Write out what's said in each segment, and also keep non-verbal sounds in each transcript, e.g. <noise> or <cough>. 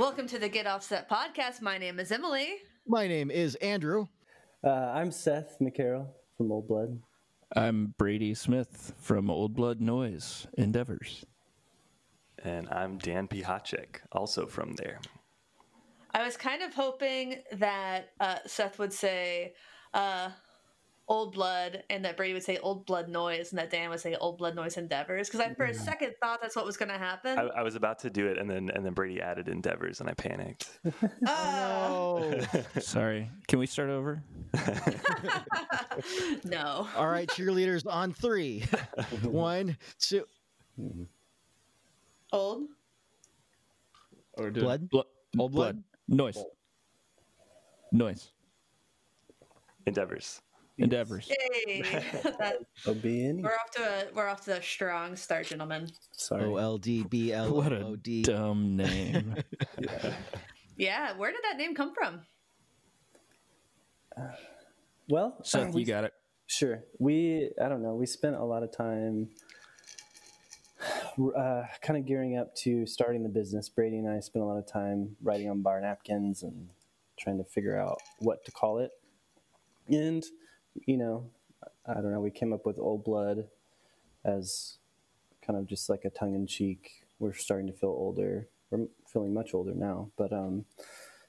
Welcome to the Get Offset podcast. My name is Emily. My name is Andrew. Uh, I'm Seth McCarroll from Old Blood. I'm Brady Smith from Old Blood Noise Endeavors. And I'm Dan Pihaczek, also from there. I was kind of hoping that uh, Seth would say uh, Old Blood and that Brady would say Old Blood Noise and that Dan would say Old Blood Noise Endeavors because I, for a second, thought that's what was going to happen. I, I, was about to do it, and then and then Brady added Endeavors, and I panicked. <laughs> oh no! <laughs> Sorry. Can we start over? <laughs> no. All right, cheerleaders on three. One, two. Old. Or blood. Blo- Old blood. blood. Noise. Noise. Endeavors. Endeavors. Yay! <laughs> <laughs> that, O-B-N-E. we're off to a we're off to a strong start, gentlemen. Sorry. O L D B L O D. Dumb name. yeah. <laughs> yeah. Where did that name come from? Uh, <sighs> well, Seth, we, you got it. Sure. We I don't know. We spent a lot of time <sighs> uh, kind of gearing up to starting the business. Brady and I spent a lot of time writing on bar napkins and trying to figure out what to call it. And you know, I don't know. We came up with Old Blood as kind of just like a tongue in cheek. We're starting to feel older. We're feeling much older now, but um,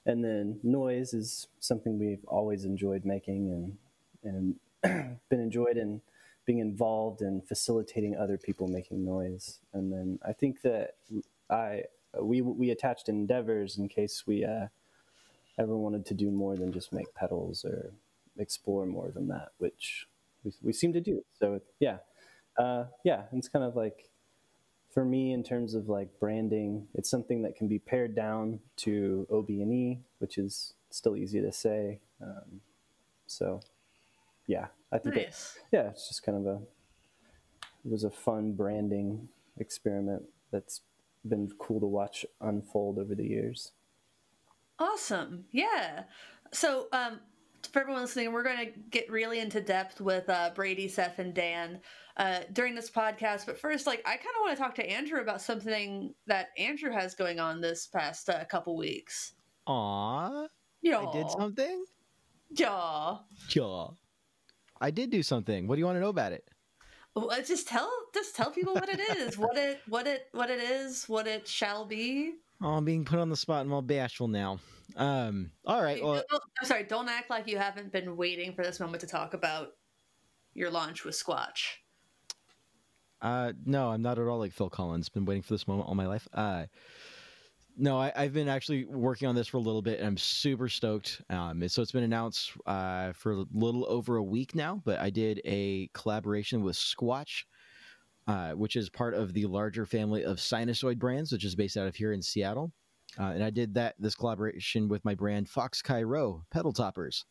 and then noise is something we've always enjoyed making and and <clears throat> been enjoyed in being involved in facilitating other people making noise. And then I think that I we we attached endeavors in case we uh, ever wanted to do more than just make pedals or explore more than that, which we, we seem to do. So yeah, uh, yeah, it's kind of like for me in terms of like branding, it's something that can be pared down to OB&E, which is still easy to say. Um, so yeah, I think nice. it, yeah, it's just kind of a it was a fun branding experiment that's been cool to watch unfold over the years. Awesome. Yeah. So um, for everyone listening, we're going to get really into depth with uh, Brady, Seth, and Dan uh, during this podcast. But first, like, I kind of want to talk to Andrew about something that Andrew has going on this past uh, couple weeks. Aw. Yeah. I did something? Yeah. Yeah. I did do something. What do you want to know about it? Well, just tell just tell people what it is, what it what it what it is, what it shall be. Oh, I'm being put on the spot. I'm all bashful now. Um, all right. Well, I'm sorry. Don't act like you haven't been waiting for this moment to talk about your launch with Squatch. Uh, no, I'm not at all like Phil Collins. Been waiting for this moment all my life. Uh, no, I, have been actually working on this for a little bit, and I'm super stoked. Um, so it's been announced uh, for a little over a week now, but I did a collaboration with Squatch, uh, which is part of the larger family of Sinusoid brands, which is based out of here in Seattle. Uh, and I did that this collaboration with my brand Fox Cairo pedal toppers.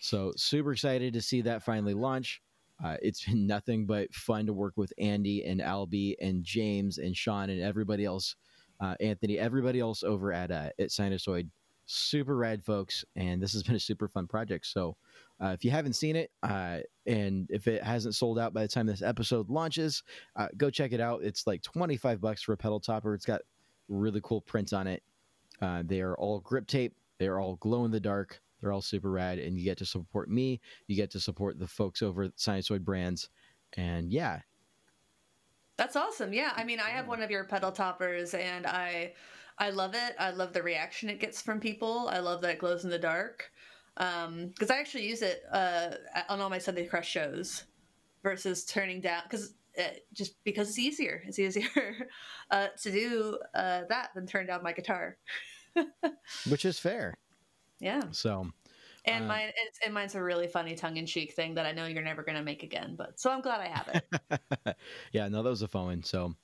So super excited to see that finally launch. Uh, it's been <laughs> nothing but fun to work with Andy and Albie and James and Sean and everybody else, uh, Anthony, everybody else over at uh, at Sinusoid. Super rad folks, and this has been a super fun project. So, uh, if you haven't seen it, uh, and if it hasn't sold out by the time this episode launches, uh, go check it out. It's like twenty five bucks for a pedal topper. It's got really cool prints on it. Uh, they are all grip tape. They are all glow in the dark. They're all super rad, and you get to support me. You get to support the folks over at Sinusoid Brands, and yeah, that's awesome. Yeah, I mean, I have one of your pedal toppers, and I, I love it. I love the reaction it gets from people. I love that it glows in the dark, because um, I actually use it uh, on all my Sunday Crush shows, versus turning down because uh, just because it's easier. It's easier <laughs> uh, to do uh, that than turn down my guitar. <laughs> Which is fair. Yeah. So. And um, mine, and mine's a really funny tongue-in-cheek thing that I know you're never going to make again. But so I'm glad I have it. <laughs> yeah, no, that was a fun one. So,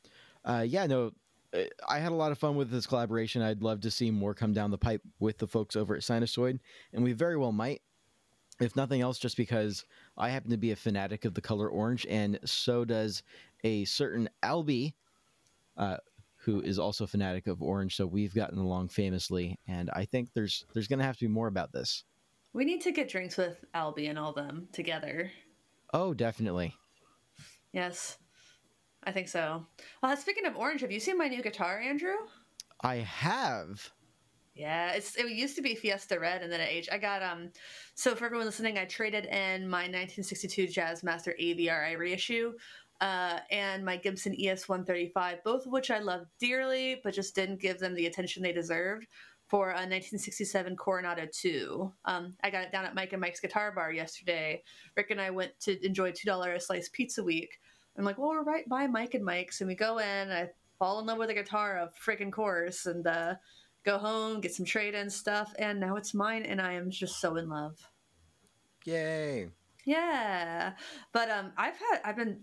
uh, yeah, no, uh, I had a lot of fun with this collaboration. I'd love to see more come down the pipe with the folks over at Sinusoid, and we very well might if nothing else, just because I happen to be a fanatic of the color orange, and so does a certain Albie, uh, who is also a fanatic of orange. So we've gotten along famously, and I think there's there's going to have to be more about this. We need to get drinks with Albie and all them together. Oh, definitely. Yes, I think so. Well, speaking of orange, have you seen my new guitar, Andrew? I have. Yeah, it's it used to be Fiesta Red, and then it aged. I got um, so for everyone listening, I traded in my 1962 Jazzmaster AVRI reissue, uh, and my Gibson ES 135, both of which I love dearly, but just didn't give them the attention they deserved. For a 1967 Coronado 2. Um, I got it down at Mike and Mike's Guitar Bar yesterday. Rick and I went to enjoy $2 a slice pizza week. I'm like, well, we're right by Mike and Mike's, and we go in. I fall in love with a guitar, of freaking course, and uh, go home, get some trade in stuff, and now it's mine, and I am just so in love. Yay! Yeah, but um, I've had I've been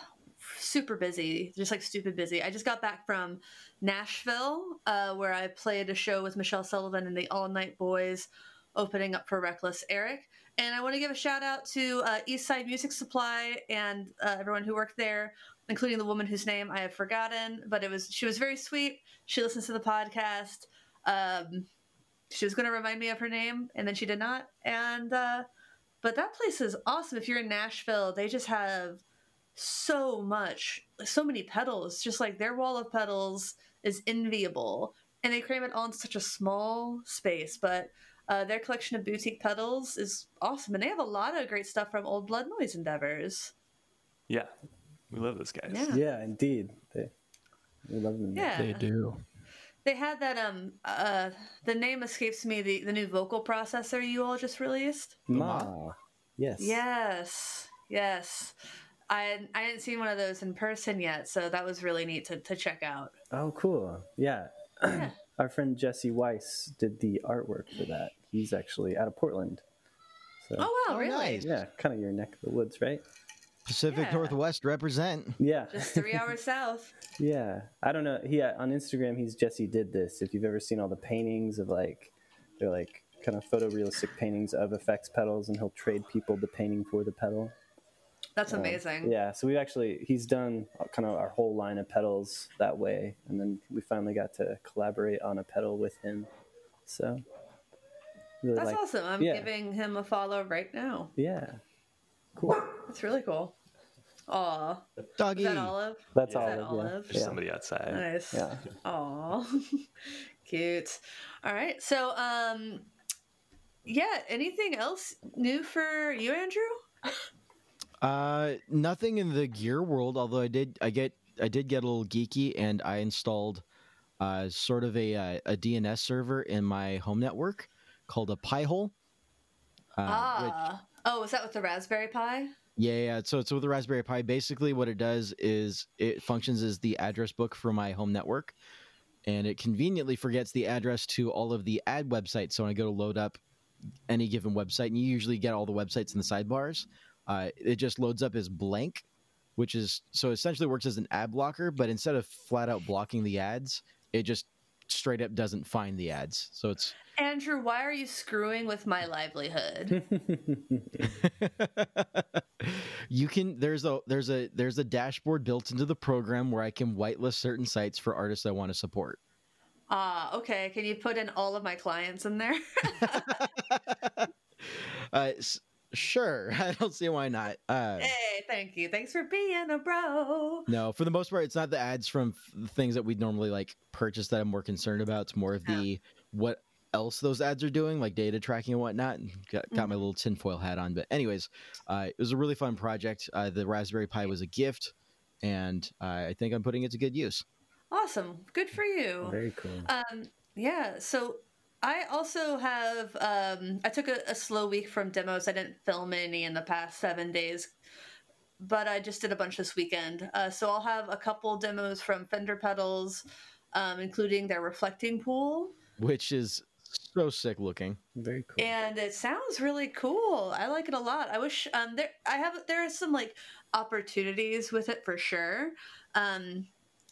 <sighs> super busy, just like stupid busy. I just got back from Nashville, uh, where I played a show with Michelle Sullivan and the All Night Boys, opening up for Reckless Eric. And I want to give a shout out to uh, Eastside Music Supply and uh, everyone who worked there, including the woman whose name I have forgotten. But it was she was very sweet. She listens to the podcast. Um, she was going to remind me of her name, and then she did not. And uh, but that place is awesome. If you're in Nashville, they just have so much, so many pedals. Just like their wall of pedals is enviable, and they cram it all into such a small space. But uh, their collection of boutique pedals is awesome, and they have a lot of great stuff from Old Blood Noise endeavors. Yeah, we love those guys. Yeah. Yeah, indeed. They, we love them. Yeah, They do. They had that um uh the name escapes me the the new vocal processor you all just released. Ma. Yes. Yes, yes. I I hadn't seen one of those in person yet, so that was really neat to, to check out. Oh, cool. Yeah. Yeah. <clears throat> Our friend Jesse Weiss did the artwork for that. He's actually out of Portland. So, Oh wow, Oh, really? nice. yeah, kind of your neck of the woods, right? Pacific Yeah. Northwest represent. Yeah. Just three <laughs> hours south. Yeah, I don't know. He uh, on Instagram, he's Jesse did this. If you've ever seen all the paintings of like, they're like kind of photorealistic paintings of effects pedals, and he'll trade people the painting for the pedal. That's Um, amazing. Yeah, so we actually he's done kind of our whole line of pedals that way, and then we finally got to collaborate on a pedal with him. So really That's like, awesome. I'm yeah. giving him a follow right now. yeah, cool. That's really cool. Aw. Is Doggy. that Olive? That's Yeah. all. Is that yeah. Olive? There's Yeah. somebody outside. Nice. Yeah. Aw. <laughs> Cute. All right. So um yeah, anything else new for you, Andrew? Uh, nothing in the gear world. Although I did, I get, I did get a little geeky, and I installed, uh, sort of a uh, a DNS server in my home network called a Pi-hole. Uh, which- ah. Oh, is that with the Raspberry Pi? Yeah, yeah. So it's with the Raspberry Pi. Basically, what it does is it functions as the address book for my home network, and it conveniently forgets the address to all of the ad websites. So when I go to load up any given website, and you usually get all the websites in the sidebars, uh, it just loads up as blank, which is so essentially works as an ad blocker. But instead of flat out blocking the ads, it just straight up doesn't find the ads. So it's Andrew, why are you screwing with my livelihood? <laughs> you can there's a there's a there's a dashboard built into the program where I can whitelist certain sites for artists I want to support. Ah, okay. Can you put in all of my clients in there? <laughs> <laughs> uh, s- sure, <laughs> I don't see why not. Uh, hey, thank you. Thanks for being a bro. no, for the most part, it's not the ads from f- the things that we'd normally like purchase that I'm more concerned about. It's more of the what else those ads are doing, like data tracking and whatnot. And got, got my little tinfoil hat on. But anyways, uh, it was a really fun project. Uh, the Raspberry Pi was a gift, and uh, I think I'm putting it to good use. Awesome. Good for you. Very cool. Um, yeah, so I also have um, I took a, a slow week from demos. I didn't film any in the past seven days, but I just did a bunch this weekend. Uh, so I'll have a couple demos from Fender pedals, um, including their reflecting pool, which is so sick looking. Very cool. and it sounds really cool. I like it a lot. I wish um, there I have there are some like opportunities with it for sure. Um,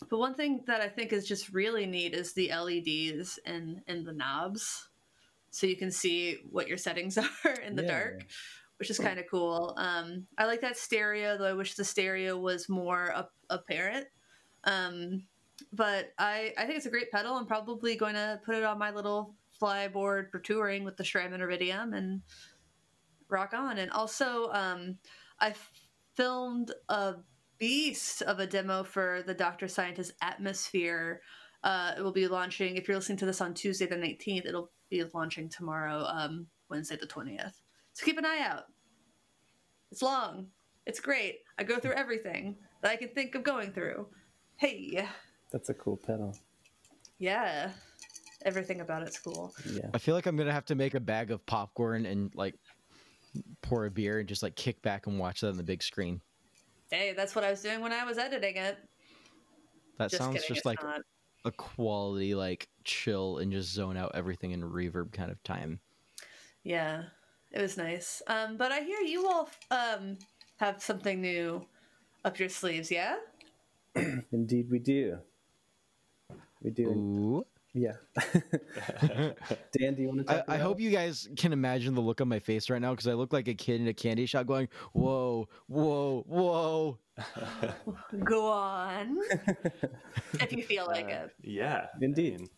but one thing that I think is just really neat is the LEDs in in the knobs, so you can see what your settings <laughs> are in the Yeah. dark, which is kind of cool. Um, I like that stereo, though. I wish the stereo was more up, apparent. Um, but I I think it's a great pedal. I'm probably going to put it on my little flyboard for touring with the Strymon Iridium and rock on. And also, um, I filmed a beast of a demo for the Doctor Scientist Atmosphere Uh, it will be launching. If you're listening to this on Tuesday the 19th, it'll be launching tomorrow, um, Wednesday the 20th. So keep an eye out. It's long. It's great. I go through everything that I can think of going through. Hey, That's a cool pedal. yeah, everything about it's cool. Yeah. I feel like I'm gonna have to make a bag of popcorn and like pour a beer and just like kick back and watch that on the big screen. Hey, that's what I was doing when I was editing it. That Just sounds kidding, just like not. a quality like chill and just zone out everything in reverb kind of time. Yeah, it was nice. Um, but I hear you all um have something new up your sleeves, yeah? <clears throat> Indeed, we do. We do. Ooh. Yeah. <laughs> Dan, do you want to I, talk I about hope you guys can imagine the look on my face right now because I look like a kid in a candy shop going, "Whoa, whoa, whoa!" <laughs> Go on. <laughs> if you feel like Uh, it. yeah, Indeed.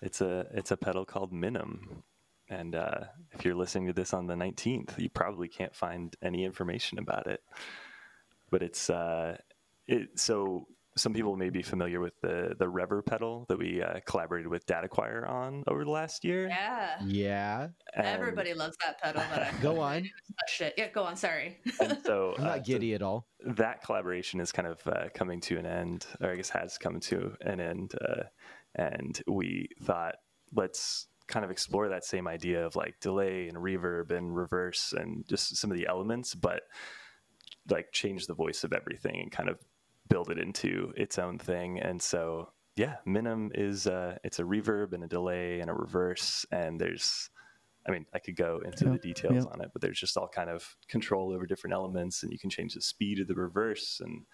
It's a it's a pedal called Minim, and uh, if you're listening to this on the 19th, you probably can't find any information about it. But it's uh, it so some people may be familiar with the the Rever pedal that we uh, collaborated with DataQuire on over the last year. Yeah. Yeah, And- Everybody loves that pedal, but I <laughs> go <laughs> on. touched it. Yeah, go on. Sorry. and so <laughs> I'm uh, not so giddy at all. that collaboration is kind of uh, coming to an end, or I guess has come to an end. Uh, and we thought, let's kind of explore that same idea of like delay and reverb and reverse and just some of the elements, but like change the voice of everything and kind of build it into its own thing. And so, yeah, Minim is uh, it's a reverb and a delay and a reverse, and there's I mean, I could go into the details yep. on it, but there's just all kind of control over different elements, and you can change the speed of the reverse, and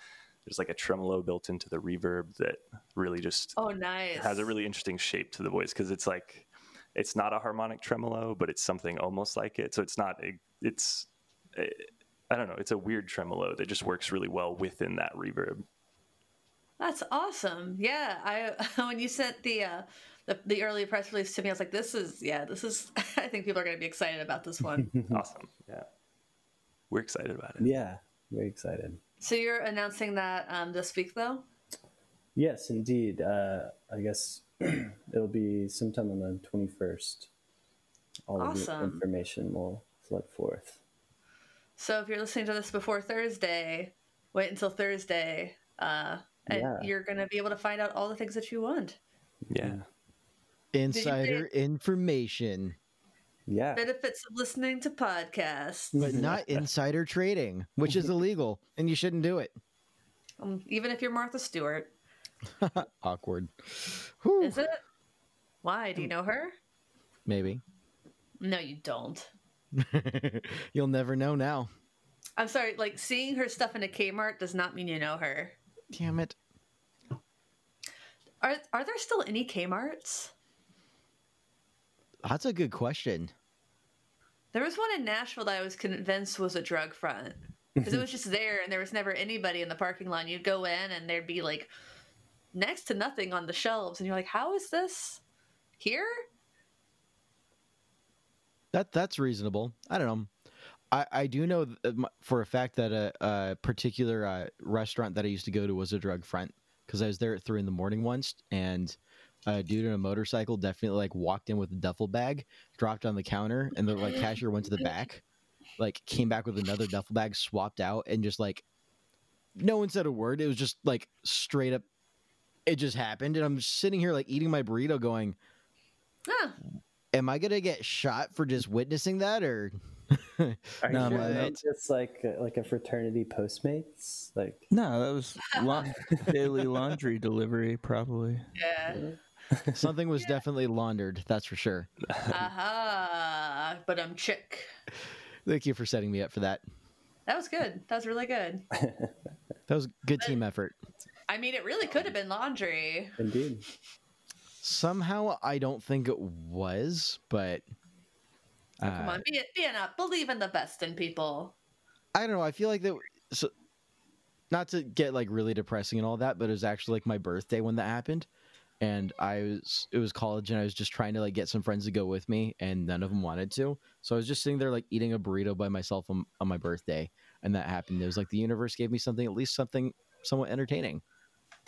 there's like a tremolo built into the reverb that really just Oh, nice. has a really interesting shape to the voice because it's like it's not a harmonic tremolo, but it's something almost like it. So it's not a, it's I don't know, it's a weird tremolo that just works really well within that reverb. That's awesome. Yeah, I <laughs> when you sent the uh the, the early press release to me, I was like, this is yeah, this is. <laughs> I think people are going to be excited about this one. <laughs> Awesome, yeah, we're excited about it. Yeah, very excited. so you're announcing that um, this week, though. Yes, indeed. Uh, I guess <clears throat> it'll be sometime on the 21st. All of the information will flood forth. So if you're listening to this before Thursday, wait until Thursday, uh, and Yeah. you're going to be able to find out all the things that you want. Yeah, Insider information, Yeah. Benefits of listening to podcasts, but not <laughs> insider trading, which is illegal, and you shouldn't do it. um, even if you're Martha Stewart. <laughs> Awkward. Whew. Is it? Why? Do you know her? Maybe. No, you don't. <laughs> You'll never know now. I'm sorry. Like seeing her stuff in a Kmart does not mean you know her. Damn it. Are are there still any Kmart's? That's a good question. There was one in Nashville that I was convinced was a drug front because it was just there and there was never anybody in the parking lot. You'd go in and there'd be like next to nothing on the shelves, and you're like, "How is this here?" That that's reasonable. I don't know. I, I do know uh, for a fact that a, a particular uh, restaurant that I used to go to was a drug front because I was there at three in the morning once, and a dude on a motorcycle definitely like walked in with a duffel bag, dropped on the counter, and the like cashier went to the back, like came back with another duffel bag, swapped out, and just like no one said a word. It was just like straight up. It just happened, and I'm sitting here like eating my burrito, going, Huh. Am I gonna get shot for just witnessing that, or <laughs> No, sure but- that's just like uh, like a fraternity Postmates? Like No, that was la- <laughs> daily laundry delivery, probably. Yeah. something was <laughs> definitely laundered? That's for sure. Aha. But I'm chick. Thank you for setting me up for that. That was good. That was really good. That was good team effort. I mean, it really could have been laundry. indeed. Somehow, I don't think it was, but Come uh, on, be it be enough. Believe in the best in people. I don't know. I feel like that. So, not to get like really depressing and all that, but it was actually like my birthday when that happened, and I was it was college, and I was just trying to like get some friends to go with me, and none of them wanted to. So I was just sitting there like eating a burrito by myself on, on my birthday, and that happened. It was like the universe gave me something, at least something somewhat entertaining.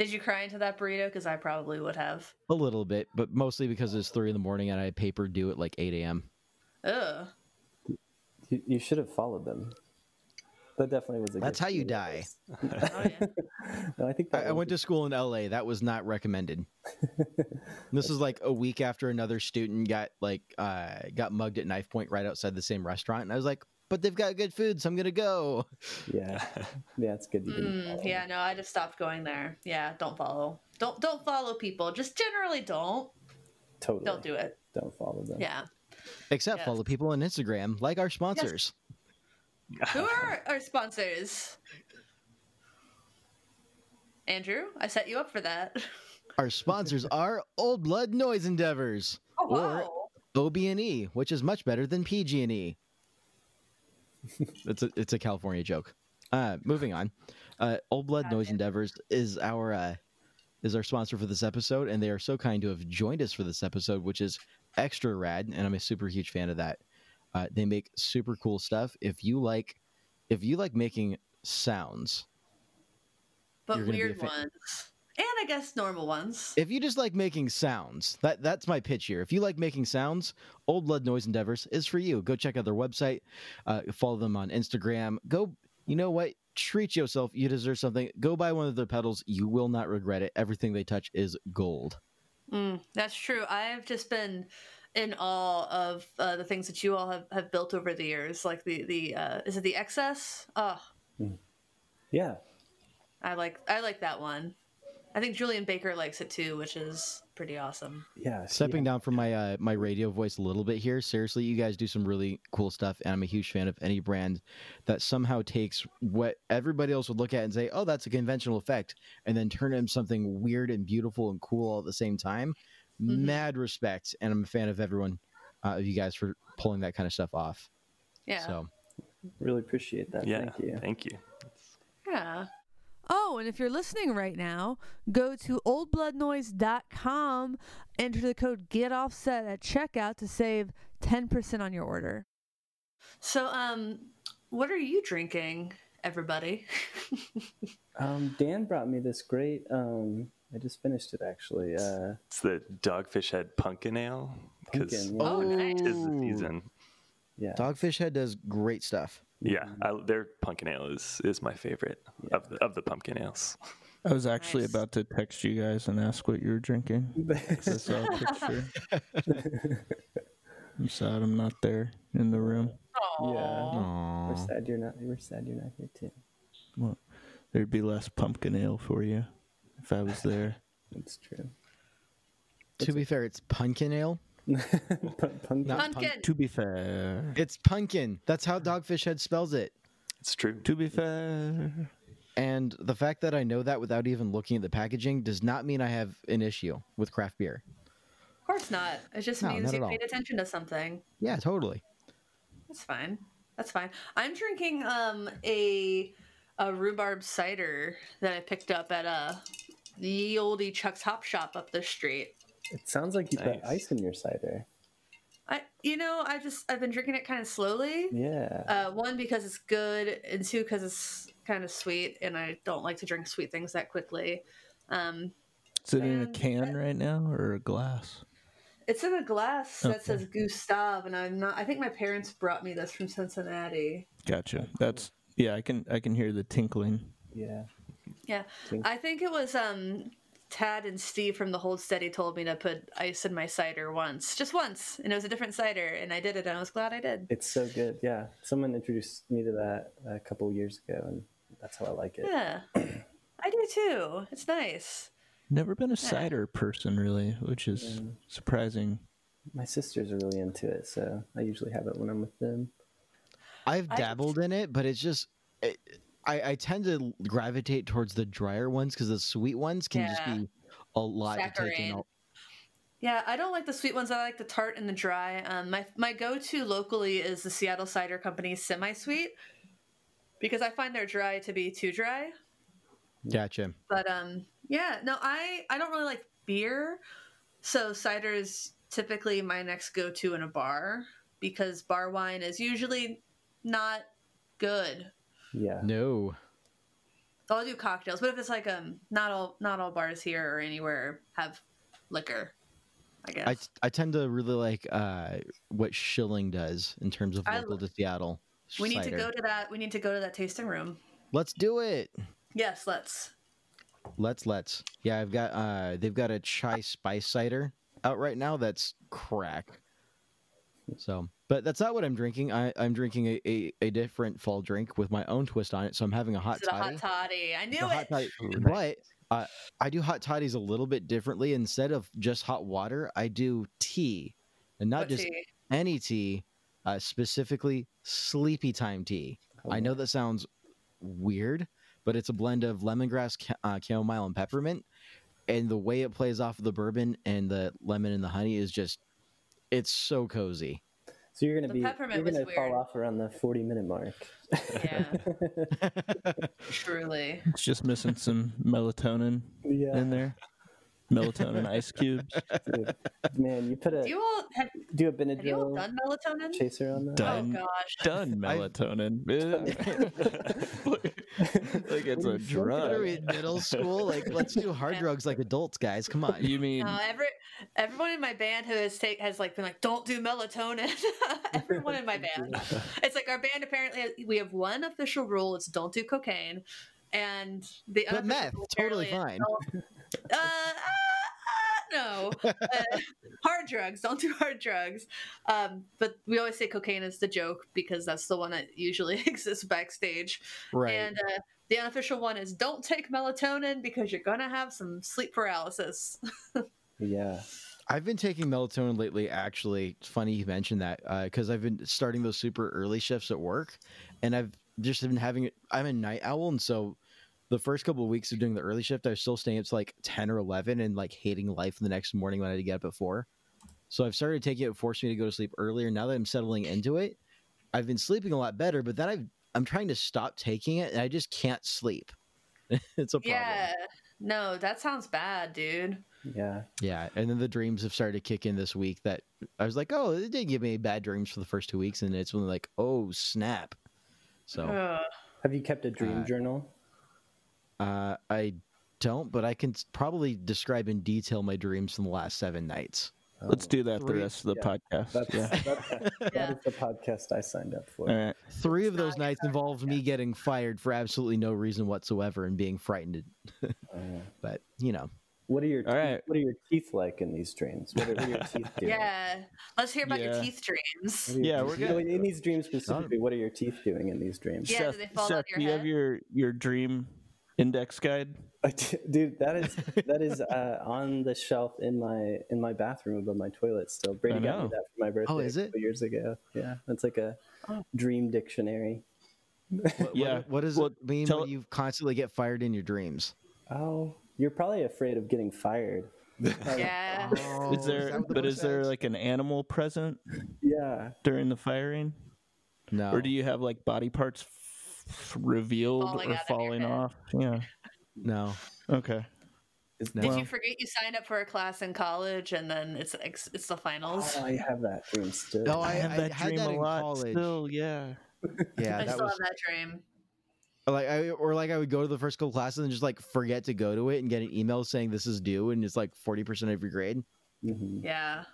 Did you cry into that burrito? Because I probably would have. A little bit, but mostly because it's three in the morning and I had paper due at like eight a.m. Ugh. You, you should have followed them. That definitely was a. That's good how you die. Oh yeah. <laughs> no, I think I, I was went to school in L.A. That was not recommended. <laughs> this is like a week after another student got like uh, got mugged at knife point right outside the same restaurant, and I was like, "But they've got good food, so I'm gonna go." Yeah, <laughs> yeah, it's good you Mm, yeah, no, I just stopped going there. Yeah, don't follow. Don't don't follow people. Just generally don't. totally. Don't do it. Don't follow them. Yeah. Except Yes. follow people on Instagram, like our sponsors. Who are our sponsors? Andrew, I set you up for that. Our sponsors <laughs> are Old Blood Noise Endeavors, Oh Or- wow. OB&E, which is much better than PG&E. It's a it's a California joke. Uh, moving on. Uh, Old Blood Got Noise it. Endeavors is our uh, is our sponsor for this episode, and they are so kind to have joined us for this episode, which is extra rad, and I'm a super huge fan of that. Uh, they make super cool stuff. If you like, if you like making sounds, But you're gonna be a weird ones. And I guess normal ones. if you just like making sounds, that that's my pitch here. If you like making sounds, Old Blood Noise Endeavors is for you. Go check out their website, uh, follow them on Instagram. Go, you know what? Treat yourself. You deserve something. Go buy one of their pedals. You will not regret it. Everything they touch is gold. Mm, that's true. I've just been in awe of uh, the things that you all have, have built over the years. Like the the uh, is it the excess? Oh, Yeah. I like I like that one. I think Julien Baker likes it too, which is pretty awesome. Yeah. she- Stepping down from my uh, my radio voice a little bit here. Seriously, you guys do some really cool stuff, and I'm a huge fan of any brand that somehow takes what everybody else would look at and say, "Oh, that's a conventional effect," and then turn it into something weird and beautiful and cool all at the same time. Mhm. Mad respect, and I'm a fan of everyone uh, of you guys for pulling that kind of stuff off. Yeah. So Really appreciate that. yeah, Thank you. Thank you. Yeah. Oh, and if you're listening right now, go to oldbloodnoise.com, enter the code GETOFFSET at checkout to save 10% on your order. So um what are you drinking, everybody? <laughs> Um, Dan brought me this great. Um, I just finished it actually. Uh, It's the Dogfish Head Pumpkin Ale because pumpkin. Yeah. Oh, nice. tis the season. yeah. Dogfish Head does great stuff. Yeah, mm-hmm. I, their pumpkin ale is is my favorite of the of the pumpkin ales. I was actually Nice. about to text you guys and ask what you were drinking. I saw a <laughs> picture. <laughs> I'm sad I'm not there in the room. Yeah. Aw. We're sad you're not. We're sad you're not here too. Well, there'd be less pumpkin ale for you if I was there. <laughs> That's true. To be fair, it's pumpkin ale. Pun- pumpkin. Not Pumpkin. To be fair, It's pumpkin. That's how Dogfish Head spells it. It's true. to be fair, And the fact that I know that without even looking at the packaging does not mean I have an issue with craft beer. Of course not. It just No, means you at all. paid attention to something. Yeah, totally. That's fine. That's fine. I'm drinking um a a rhubarb cider that I picked up at a the oldie Chuck's Hop Shop up the street. It sounds like you put Nice. ice in your cider. I you know I just I've been drinking it kind of slowly. Yeah. Uh, one because it's good, and two because it's kind of sweet, and I don't like to drink sweet things that quickly. Um, is it in a And- can right now or a glass? it's in a glass that says Gustav, and I'm not. I think my parents brought me this from Cincinnati. Gotcha. That's yeah. I can I can hear the tinkling. yeah. Yeah, Tink. I think it was um Tad and Steve from the Hold Steady told me to put ice in my cider once, just once, and it was a different cider, and I did it, and I was glad I did. It's so good. Yeah. Someone introduced me to that a couple years ago, and that's how I like it. Yeah, I do too. It's nice. Never been a cider person really, which is Yeah. surprising. My sisters are really into it, so I usually have it when I'm with them. I've I- dabbled in it, but it's just it, I, I tend to gravitate towards the drier ones because the sweet ones can just be a lot to take in. Yeah, I don't like the sweet ones. I like the tart and the dry. Um, my my go to locally is the Seattle Cider Company's semi sweet because I find their dry to be too dry. Gotcha. But um, yeah, no, I I don't really like beer, so cider is typically my next go to in a bar because bar wine is usually not good. Yeah. No. I'll do cocktails. But if it's like um, not all not all bars here or anywhere have liquor. I guess. I, I tend to really like uh, what Schilling does in terms of I local lo- to Seattle. we need to go to that. We need to go to that tasting room. Let's do it. Yes, let's. Let's let's. Yeah, I've got uh they've got a chai spice cider out right now that's crack. So, but that's not what I'm drinking. I I'm drinking a, a, a different fall drink with my own twist on it. So I'm having a hot Is it a toddy. hot toddy? I knew The hot it. toddy- But uh, I do hot toddies a little bit differently. Instead of just hot water, I do tea, and not What just tea? any tea, uh, specifically sleepy time tea. I know that sounds weird, but it's a blend of lemongrass, ca- uh, chamomile, and peppermint. And the way it plays off of the bourbon and the lemon and the honey is just, it's so cozy. So you're gonna The be peppermint you're was gonna fall weird. off around the 40 minute mark. Yeah, <laughs> truly. It's just missing some melatonin yeah, in there. Melatonin ice cubes. dude. man, you put a Do you all have, do a have you all done melatonin? chaser on that. Done. Oh gosh. Done I- melatonin. <laughs> <laughs> like it's a What What are drug. we in middle school? Like, let's do hard Yeah. drugs like adults, guys. Come on. You mean No, every everyone in my band who has take has like been like, don't do melatonin. <laughs> everyone in my <laughs> band. It's like our band apparently we have one official rule: it's don't do cocaine, and the But meth, totally fine. Uh, uh, uh, no, <laughs> uh, hard drugs. Don't do hard drugs. Um, but we always say cocaine is the joke because that's the one that usually exists backstage. Right. And uh, the unofficial one is don't take melatonin because you're gonna have some sleep paralysis. Yeah, I've been taking melatonin lately. Actually, it's funny you mentioned that uh, because I've been starting those super early shifts at work, and I've just been having. it. I'm a night owl, and so the first couple of weeks of doing the early shift, I was still staying up to like ten or eleven, and like hating life the next morning when I had to get up at four. So I've started taking it, forced me to go to sleep earlier. Now that I'm settling into it, I've been sleeping a lot better. But then I've I'm trying to stop taking it, and I just can't sleep. <laughs> it's a problem. yeah. No, that sounds bad, dude. Yeah. Yeah, and then the dreams have started to kick in this week. That I was like, oh, it did give me bad dreams for the first two weeks, and it's when like, oh snap. So Ugh. Have you kept a dream Uh, journal? uh, I don't, but I can probably describe in detail my dreams from the last seven nights. let's do that the rest of the yeah, podcast. That's, yeah. that's <laughs> Yeah. that is the podcast I signed up for. All right. Three of those nights it's not- involved me getting fired for absolutely no reason whatsoever and being frightened. Uh, <laughs> But you know, what are your All teeth, what are your teeth like in these dreams? What are, what are your teeth <laughs> doing? Yeah. Let's hear about your teeth dreams. Your Yeah, teeth- we're no, gonna- in these dreams specifically. What are your teeth doing in these dreams? Yeah, do Seth, they fall Seth, out your do you have your your dream index guide? Dude, that is <laughs> that is uh, on the shelf in my in my bathroom above my toilet still. Brady got me that for my birthday Oh, is it? couple years ago. Yeah, it's like a Oh. dream dictionary. what, <laughs> Yeah, what, what does well, it mean tell- when you constantly get fired in your dreams? Oh, you're probably afraid of getting fired. <laughs> Yeah. Oh, is there that what the but book is there like an animal present Yeah. during the firing? no? Or do you have like body parts f- revealed Falling or out of falling off? Yeah. no? Okay. Is No. Did you forget you signed up for a class in college and then it's it's, it's the finals? Oh, I have that dream still. No, I, I- have I that had dream that a in lot college. still, yeah. Yeah, I that still was have that dream. Like I or like I would go to the first couple classes and just like forget to go to it and get an email saying this is due and it's like forty percent of your grade. Mhm. Yeah.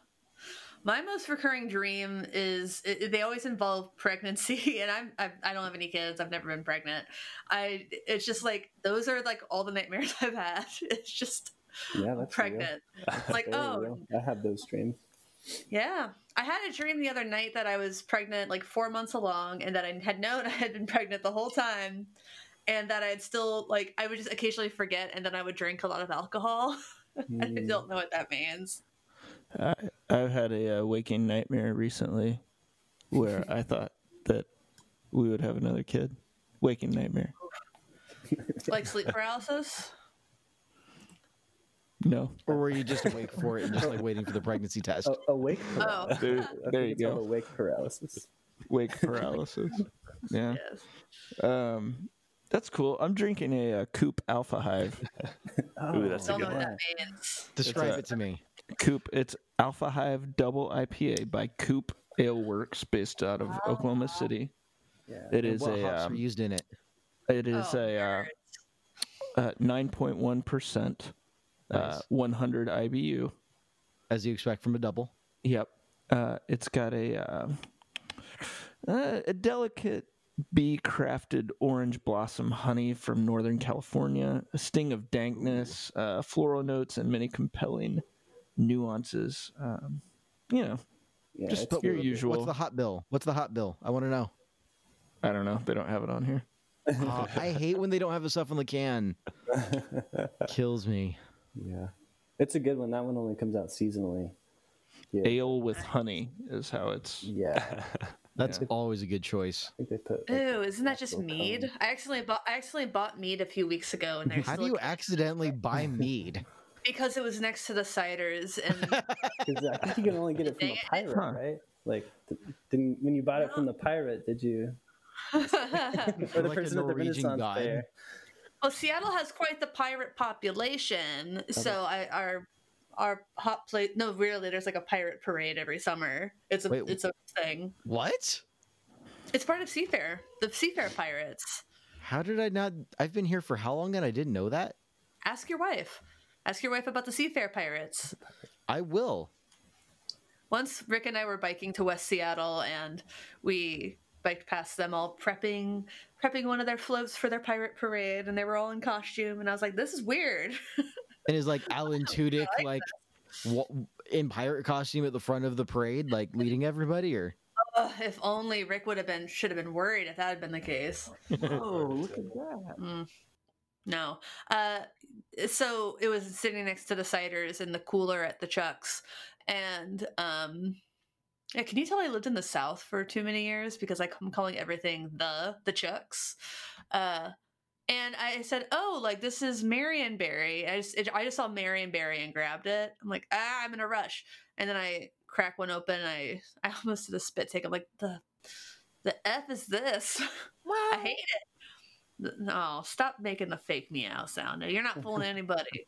My most recurring dream is it, they always involve pregnancy, <laughs> and I'm I, I don't have any kids. I've never been pregnant. I it's just like those are like all the nightmares <laughs> I've had. It's just Yeah, that's real. pregnant. Like <laughs> oh real. I have those dreams. Yeah, I had a dream the other night that I was pregnant like four months along, and that I had known <laughs> I had been pregnant the whole time, and that I had still like I would just occasionally forget, and then I would drink a lot of alcohol. <laughs> I Mm. don't know what that means. I, I've had a uh, waking nightmare recently where I thought that we would have another kid. Waking nightmare. Like sleep paralysis. No. Or were you just awake for it and just like waiting for the pregnancy test? Oh, awake Oh. There, there you go. Awake paralysis. Wake <laughs> paralysis. Yeah. Yes. Um, that's cool. I'm drinking a, uh Coop Alpha Hive. <laughs> Ooh, that's a Don't know good one. Describe a- it to me. Coop. It's Alpha Hive Double IPA by Coop Ale Works, based out of Oklahoma City. Yeah. It And is what a hops um, are used in it? it is Oh, a uh, nerds. uh, 9.1%, uh, 100 IBU. As you expect from a double. Yep. Uh, it's got a uh, uh, a delicate bee crafted orange blossom honey from Northern California, a sting of dankness, uh, floral notes, and many compelling nuances. Um, you know, Yeah, Just it's your good. usual. What's the hop bill? What's the hop bill? I want to know. I don't know. They don't have it on here. <laughs> Oh, I hate when they don't have the stuff in the can. <laughs> Kills me. Yeah, it's a good one. That one only comes out seasonally. Yeah, Ale with honey is how it's. yeah. <laughs> That's Yeah. always a good choice. I think they put. like, Ooh, isn't that just mead? cone. I accidentally bought I accidentally bought mead a few weeks ago, and there's How do still you accidentally buy mead? <laughs> because it was next to the ciders, and 'cause I think you can only get it from Dang a pirate, Huh. right? Like, th- didn't when you bought it from the pirate, did you? <laughs> Or the Like a person at the Norwegian Renaissance god. fair? Well, Seattle has quite the pirate population, so I our our hot plate. No, really, there's like a pirate parade every summer. It's a Wait, it's a thing. What? It's part of Seafair, the Seafair Pirates. How did I not? I've been here for how long and I didn't know that? Ask your wife. Ask your wife about the Seafair Pirates. I will. Once Rick and I were biking to West Seattle and we biked past them all prepping prepping one of their floats for their pirate parade and they were all in costume and I was like, This is weird. And is like <laughs> Alan Tudyk like wa- in pirate costume at the front of the parade, like leading everybody, or Ugh, if only Rick would have been should have been worried if that had been the case. Oh, look at that! Mm. No. Uh, so it was sitting next to the ciders in the cooler at the Chucks. And um, yeah, can you tell I lived in the South for too many years because I- I'm calling everything the the Chucks. Uh, and I said, "Oh, like this is Marionberry." I just it, I just saw Marion Marionberry and grabbed it. I'm like, "Ah, I'm in a rush." And then I crack one open. And I <laughs> I almost did a spit take. I'm like, "The the f is this? <laughs> I hate it." No, stop making the fake meow sound. You're not fooling <laughs> anybody.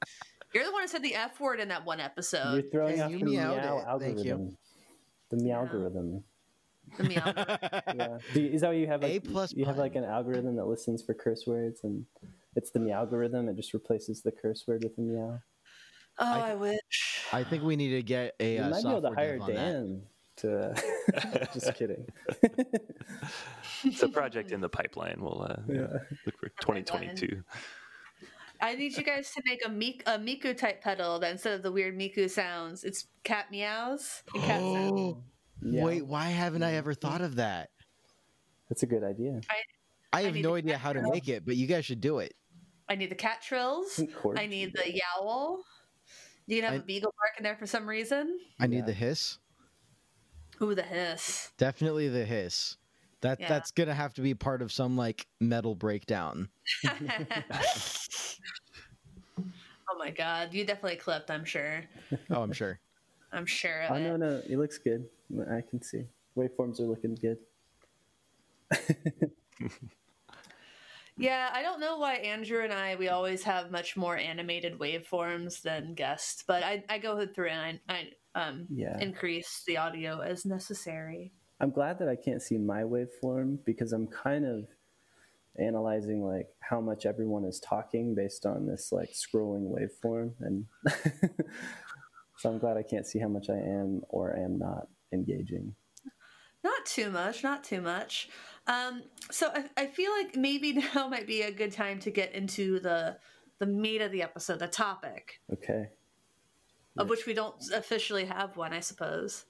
You're the one who said the f word in that one episode. You're episode. throwing Hey, off you the meowed meow it. Thank you. Algorithm. The meow algorithm. The <laughs> meow. Yeah. Do you, is that what you have? A plus You have like an algorithm that listens for curse words, and it's the meow algorithm. It just replaces the curse word with a meow. Oh, I, wish. I think we need to get a You uh, might be able to software hire dev on that. Dan to. <laughs> just kidding. It's a project in the pipeline. We'll uh, <laughs> Yeah. look for 2022. I need you guys to make a, Mik- a Miku type pedal that instead of the weird Miku sounds, it's cat meows and cat sounds. Oh, yeah. Wait, why haven't I ever thought of that? That's a good idea. I have need no idea how to it out. make it, but you guys should do it. I need the cat trills. I need the yowl. You can have I- a beagle bark in there for some reason. I need Yeah. the hiss. Ooh, the hiss. Definitely the hiss. That Yeah. that's gonna have to be part of some like metal breakdown. <laughs> <laughs> oh my god, you definitely clipped. I'm sure. Oh, I'm sure. I'm sure of Oh it. no, no, it looks good. I can see waveforms are looking good. <laughs> Yeah, I don't know why Andrew and I we always have much more animated waveforms than guests, but I, I go through and I, I um Yeah. increase the audio as necessary. I'm glad that I can't see my waveform because I'm kind of analyzing like how much everyone is talking based on this like scrolling waveform and <laughs> so I'm glad I can't see how much I am or am not engaging. Not too much, not too much. Um, so I, I feel like maybe <laughs> now might be a good time to get into the the meat of the episode, the topic, Okay. of which we don't officially have one, I suppose.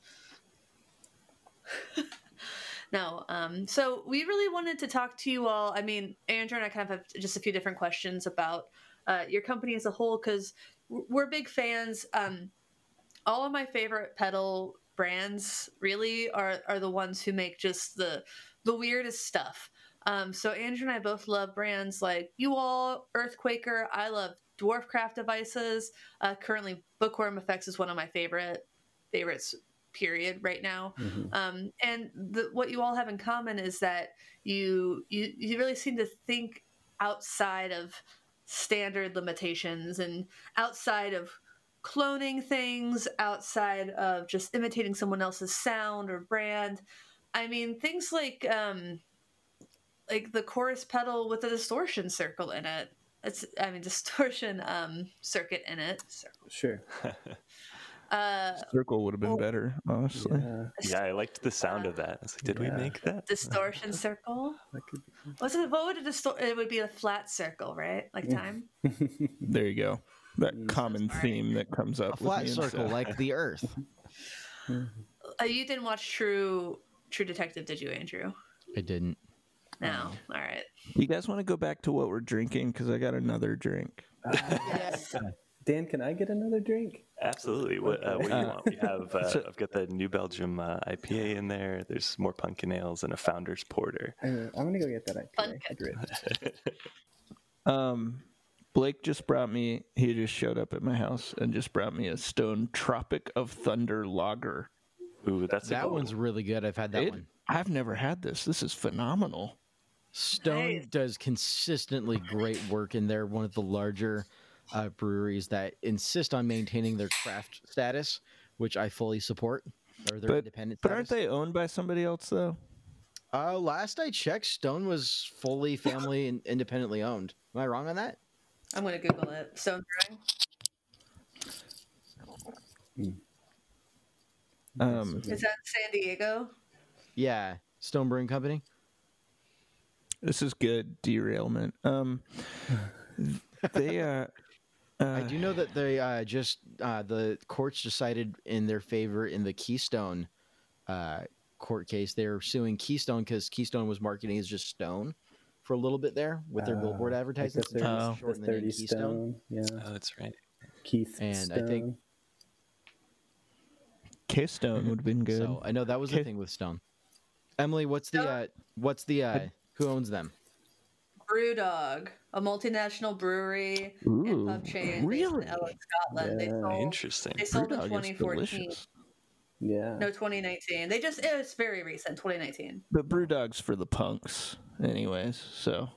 <laughs> no. Um, so we really wanted to talk to you all. I mean, Andrew and I kind of have just a few different questions about uh, your company as a whole because we're big fans. Um, all of my favorite pedal brands really are are the ones who make just the the weirdest stuff. Um, so Andrew and I both love brands like You All, Earthquaker. I love Dwarfcraft devices. Uh, currently, Bookworm Effects is one of my favorite favorites. Period. Right now, Mhm. um, and the, what you all have in common is that you you you really seem to think outside of standard limitations and outside of cloning things, outside of just imitating someone else's sound or brand. I mean, things like um, like the chorus pedal with a distortion circle in it. it's I mean <laughs> distortion um circuit in it. Sure. <laughs> Uh, Circle would have been better, honestly. Yeah, Yeah, I liked the sound of that. I was like, did Yeah. we make that? distortion <laughs> circle. that could What's it? What would a distort? It would be a flat circle, right? Like time. <laughs> There you go. That Mm. common theme that comes up. A flat me circle Seth. like the <laughs> Earth. Uh, you didn't watch True True Detective, did you, Andrew? I didn't. No. All right. You guys want to go back to what we're drinking? Because I got another drink. Yes. Dan, can I get another drink? Absolutely. What, uh, what do you want? We have. Uh, <laughs> so- I've got the New Belgium uh, IPA in there. There's more pumpkin ales and a Founder's Porter. Uh, I'm gonna go get that IPA. Pumpkin. Great. <laughs> Um, Blake just brought me. He just showed up at my house and just brought me a Stone Tropic of Thunder Lager. Ooh, that's That goal. one's really good. I've had that It- one. I've never had this. This is phenomenal. Stone Nice. does consistently great work, and they're one of the larger uh, breweries that insist on maintaining their craft status, which I fully support, or their But- independent. But aren't they owned by somebody else though? Uh, last I checked, Stone was fully family and independently owned. Am I wrong on that? I'm gonna Google it. Stone Brewing. Um, Is that San Diego? Yeah, Stone Brewing Company. this is good derailment. Um, <laughs> they uh, I uh do know that they uh, just uh, the courts decided in their favor in the Keystone uh, court case. They're suing Keystone because Keystone was marketing as just Stone for a little bit there with their Uh, billboard like advertising. the 30, Oh. the shorten the name Keystone. Stone. Yeah. Oh, that's right. Keith And I think- K Stone would have been good. So I know that was the thing with Stone. Emily, what's the uh, what's the uh, who owns them? Brewdog, a multinational brewery Ooh, and pub chain really? based in Ellon, Scotland. They sold. Interesting. They sold in Brewdog is 2014. delicious. yeah. No, 2019. They just it's very recent, 2019. But Brewdog's for the punks, anyways. So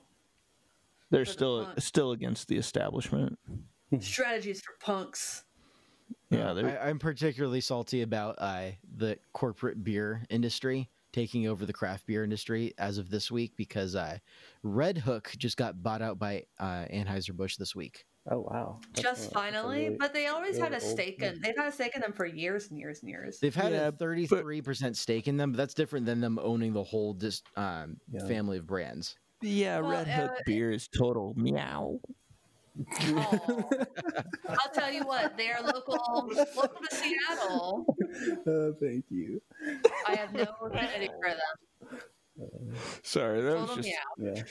they're For still punks. still against the establishment. <laughs> Strategies for punks. Yeah, I, I'm particularly salty about uh, the corporate beer industry taking over the craft beer industry as of this week because uh, Redhook just got bought out by uh, Anheuser Busch this week. Oh wow. That's Just a- finally, really- but they always had a stake in. They've had a stake in them for years and years and years. They've had Yeah, a 33% stake in them, but that's different than them owning the whole dis- um, Yeah. family of brands. yeah. Well, Redhook uh, beer is total meow. Aw. I'll tell you what, they are local, local to Seattle. <laughs> oh, thank you. I have no affinity for them. Sorry, that was just. Yeah.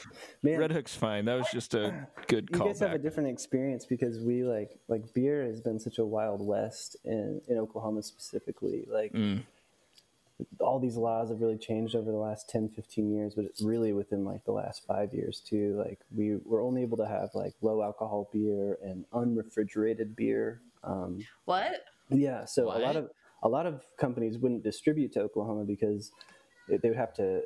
Man, Redhook's fine. That was just a good call. you guys have a different experience because we like like beer has been such a wild west in in Oklahoma specifically. Like Mm. All these laws have really changed over the last 10 15 years but it's really within like the last five years too like we were only able to have like low alcohol beer and unrefrigerated beer um, What? yeah so a lot of a lot of companies wouldn't distribute to oklahoma because they would have to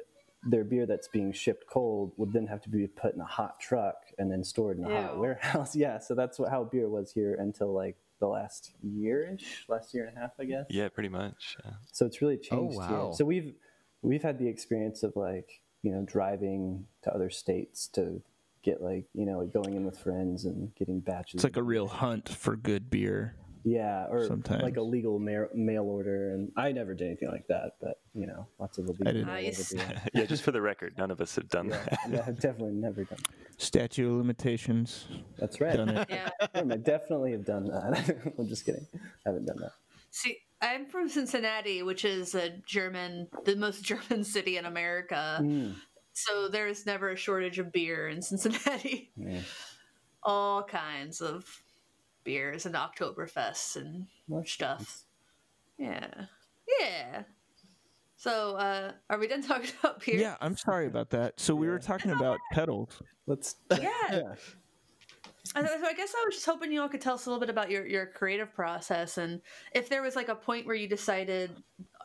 their beer that's being shipped cold would then have to be put in a hot truck and then stored in a hot Ew. warehouse <laughs> yeah so that's what, how beer was here until like the last year-ish last year and a half i guess Yeah, pretty much. yeah. so it's really changed Oh, wow. here. So we've we've had the experience of like you know driving to other states to get like you know like going in with friends and getting batches. It's like a real hunt for good beer. Yeah, or sometimes. like a legal mail, mail order. And I never did anything like that, but you know, lots of illegal didn't. Nice. beer. <laughs> yeah, just for the record, none of us have done that. Yeah, I've definitely never done. That. Statute of limitations. That's right. Done it. <laughs> <laughs> Yeah. I definitely have done that. I'm just kidding. I haven't done that. See, I'm from Cincinnati, which is a German, the most German city in America. Mm, So there's never a shortage of beer in Cincinnati. yeah. All kinds of beers and Oktoberfests and Well, stuff. Yeah. Yeah. So, uh, are we done <laughs> talking about beer? Yeah, I'm sorry about that. So we were talking about <laughs> pedals. Let's. <laughs> Yeah. Yeah. So I guess I was just hoping you all could tell us a little bit about your, your creative process and if there was like a point where you decided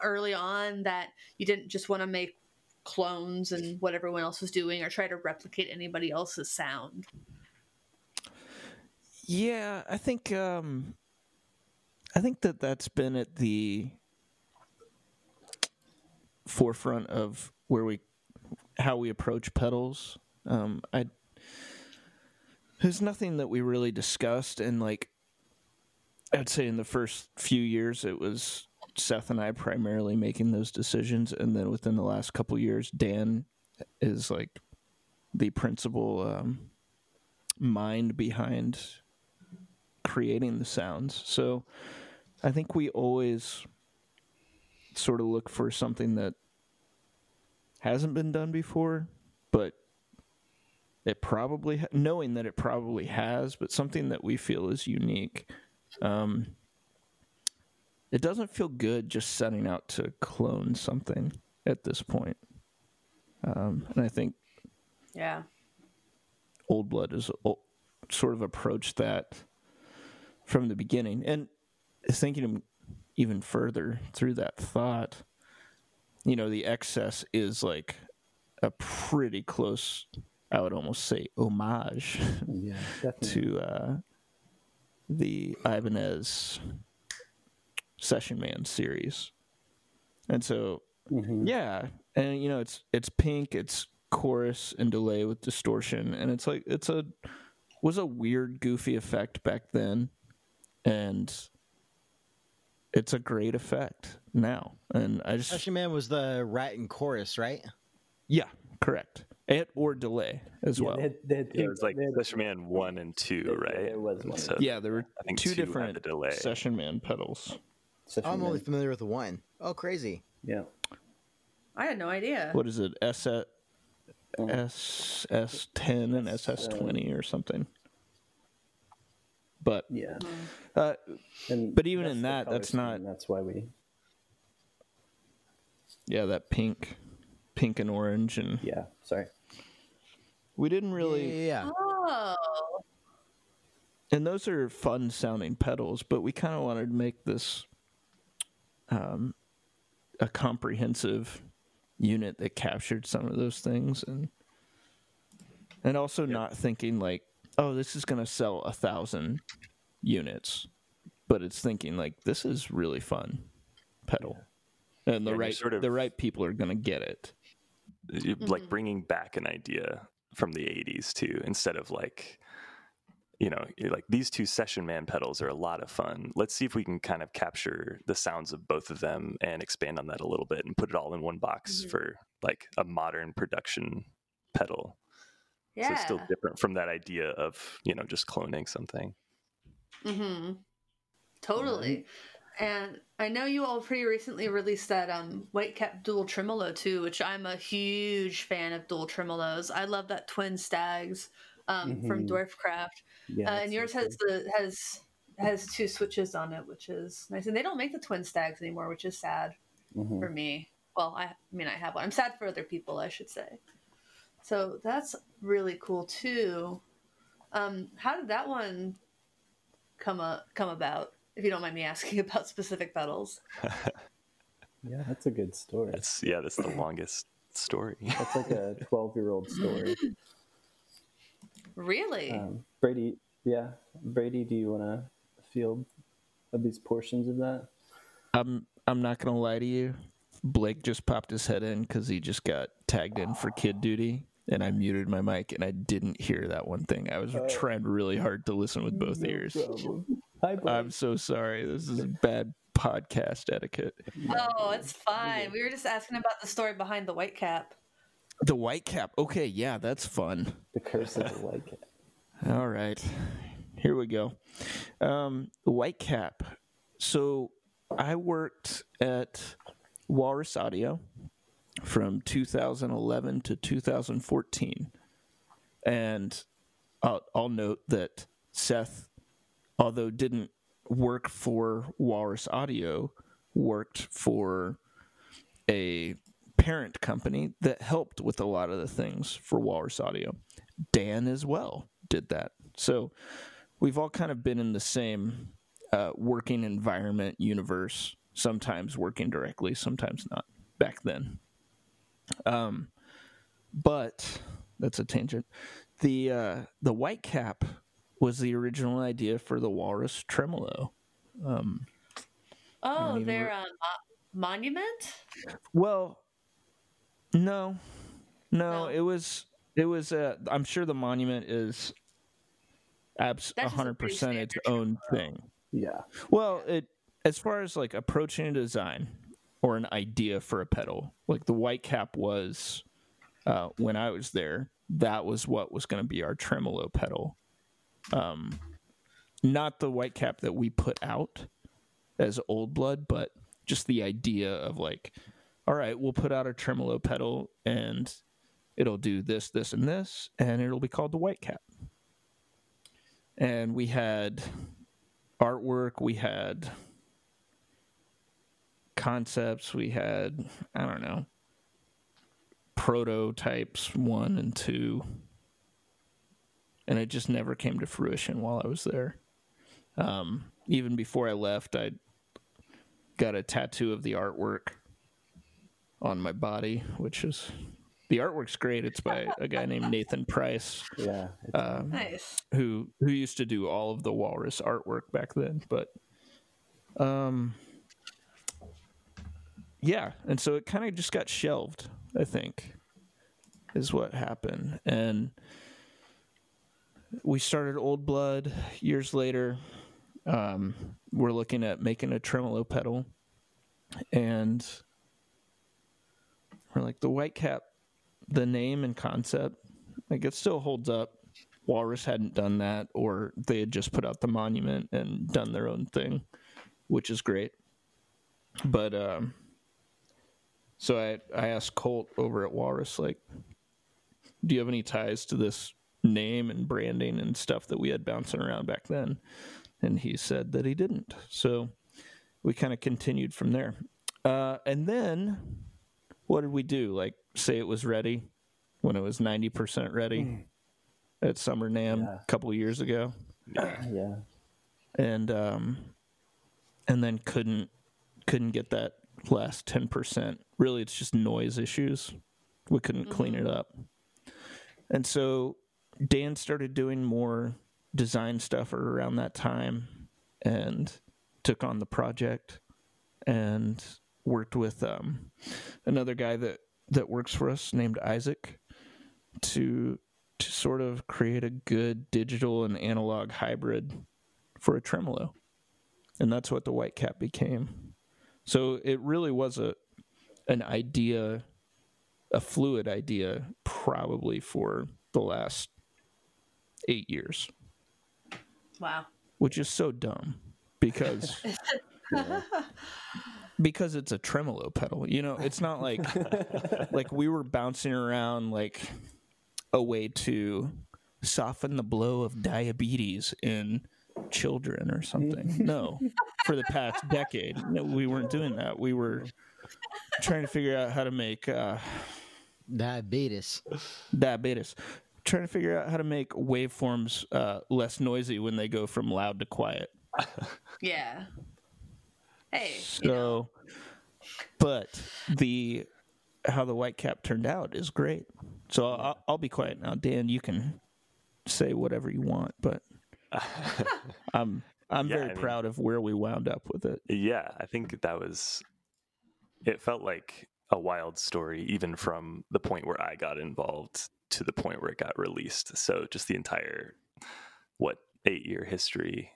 early on that you didn't just want to make clones and what everyone else was doing or try to replicate anybody else's sound. Yeah, I think um, I think that that's been at the forefront of where we how we approach pedals. Um, I there's nothing that we really discussed, and like I'd say in the first few years, it was Seth and I primarily making those decisions, and then within the last couple years, Dan is like the principal um, mind behind creating the sounds. So I think we always sort of look for something that hasn't been done before, but it probably ha- knowing that it probably has, but something that we feel is unique. Um, it doesn't feel good just setting out to clone something at this point. Um, and I think Yeah. Old Blood has o- sort of approached that from the beginning. And thinking even further through that thought, you know, the excess is like a pretty close, I would almost say, homage Yeah, <laughs> to uh, the Ibanez Session Man series. And so Mhm. yeah, and you know it's it's pink, it's chorus and delay with distortion, and it's like it's a was a weird, goofy effect back then, and it's a great effect now. And I just Session Man was the rat in chorus, right? yeah, correct, It or delay as Yeah, well. they had, they had Yeah, it was like had- Session Man one and two, Yeah, right? It was one. So yeah, there were I think two two different the delay. Session Man pedals. Session I'm only familiar with the one. Oh, crazy. Yeah. I had no idea. What is it? S Oh. S S ten and SS twenty or something. But Yeah. uh, And But even in that, that's scheme, not- That's why we. yeah, that pink, pink and orange, and Yeah. Sorry. we didn't really. yeah, yeah. Oh. And those are fun sounding pedals, but we kind of wanted to make this um, a comprehensive unit that captured some of those things, and and also not thinking like, oh, this is going to sell a thousand units, but it's thinking like this is really fun pedal, and the Yeah, right sort of- the right people are going to get it. You- like bringing back an idea from the 80s too instead of like you know like these two session man pedals are a lot of fun. Let's see if we can kind of capture the sounds of both of them and expand on that a little bit and put it all in one box Mhm. for like a modern production pedal so it's still different from that idea of you know just cloning something Mm-hmm. Totally. And I know you all pretty recently released that um Whitecap dual tremolo too, which I'm a huge fan of dual tremolos. I love that twin stags um, from Mhm. Dwarfcraft. Yeah. uh, and yours has the has has two switches on it, which is nice. And they don't make the twin stags anymore, which is sad Mhm. for me. Well, I, I mean, I have one. I'm sad for other people, I should say. So that's really cool too. Um, how did that one come a, come about? If you don't mind me asking <laughs> about specific pedals. Yeah, that's a good story. that's yeah that's the longest story <laughs> That's like a 12 year old story. Really? Um, Brady, yeah. Brady, do you want to field of these portions of that? I'm I'm not gonna lie to you. Blake just popped his head in because he just got tagged in for kid duty, and I muted my mic and I didn't hear that one thing. I was trying really hard to listen with both ears. Hi, I'm so sorry. This is <laughs> bad podcast etiquette. oh, it's fine. We were just asking about the story behind the white cap. The white cap. Okay, yeah, that's fun. the curse of the <laughs> white cat. All right, here we go. Um, white cap. So I worked at Walrus Audio from 2011 to 2014, and I'll, I'll note that Seth, although didn't work for Walrus Audio, worked for a parent company that helped with a lot of the things for Walrus Audio. Dan as well did that. So we've all kind of been in the same uh, working environment universe, sometimes working directly, sometimes not back then. Um, but that's a tangent. The uh, the white cap was the original idea for the Walrus Tremolo. Um, Oh, even their re- um, mo- monument. Well, no, no, No. it was it was. Uh, I'm sure the monument is abs That's just a hundred pretty percent its standard own thing. Yeah. Well, it as far as like approaching a design or an idea for a pedal, like the white cap was uh, when I was there, that was what was going to be our tremolo pedal. Um, not the white cap that we put out as old blood, but just the idea of like, all right, we'll put out a tremolo pedal and it'll do this, this, and this, and it'll be called the white cap. And we had artwork, we had concepts, we had, I don't know, prototypes one and two. And it just never came to fruition while I was there. Um, even before I left, I got a tattoo of the artwork on my body, which is the artwork's great. It's by a guy named Nathan Price Yeah. Um, Nice. who who used to do all of the walrus artwork back then but um yeah and so it kind of just got shelved i think is what happened. And we started old blood years later. Um we're looking at making a tremolo pedal. And we're like the white cap the name and concept like it still holds up. Walrus hadn't done that, or they had just put out the monument and done their own thing, which is great. But um, so I I asked Colt over at Walrus like, do you have any ties to this name and branding and stuff that we had bouncing around back then? And he said that he didn't. So we kind of continued from there. Uh, and then what did we do? Like say it was ready when it was ninety percent ready at Summer NAMM Yeah. a couple years ago, yeah. and um, and then couldn't couldn't get that last ten percent. Really, it's just noise issues. We couldn't clean it up, and so Dan started doing more design stuff around that time, and took on the project, and worked with um, another guy that that works for us named Isaac to to sort of create a good digital and analog hybrid for a tremolo. And that's what the white cap became. So it really was a an idea a fluid idea probably for the last 8 years, Wow. which is so dumb because <laughs> because it's a tremolo pedal. You know, it's not like <laughs> like we were bouncing around like a way to soften the blow of diabetes in children or something. No, for the past decade, no, we weren't doing that. We were trying to figure out how to make uh, Diabetes. diabetes. Trying to figure out how to make waveforms uh, less noisy when they go from loud to quiet. Yeah. Hey. you know, So, but the how the white cap turned out is great. So I'll, I'll be quiet now, Dan. You can say whatever you want, but <laughs> I'm I'm Yeah, very I mean- proud of where we wound up with it. Yeah, I think that was. It felt like a wild story, even from the point where I got involved to the point where it got released. So just the entire, what eight year history,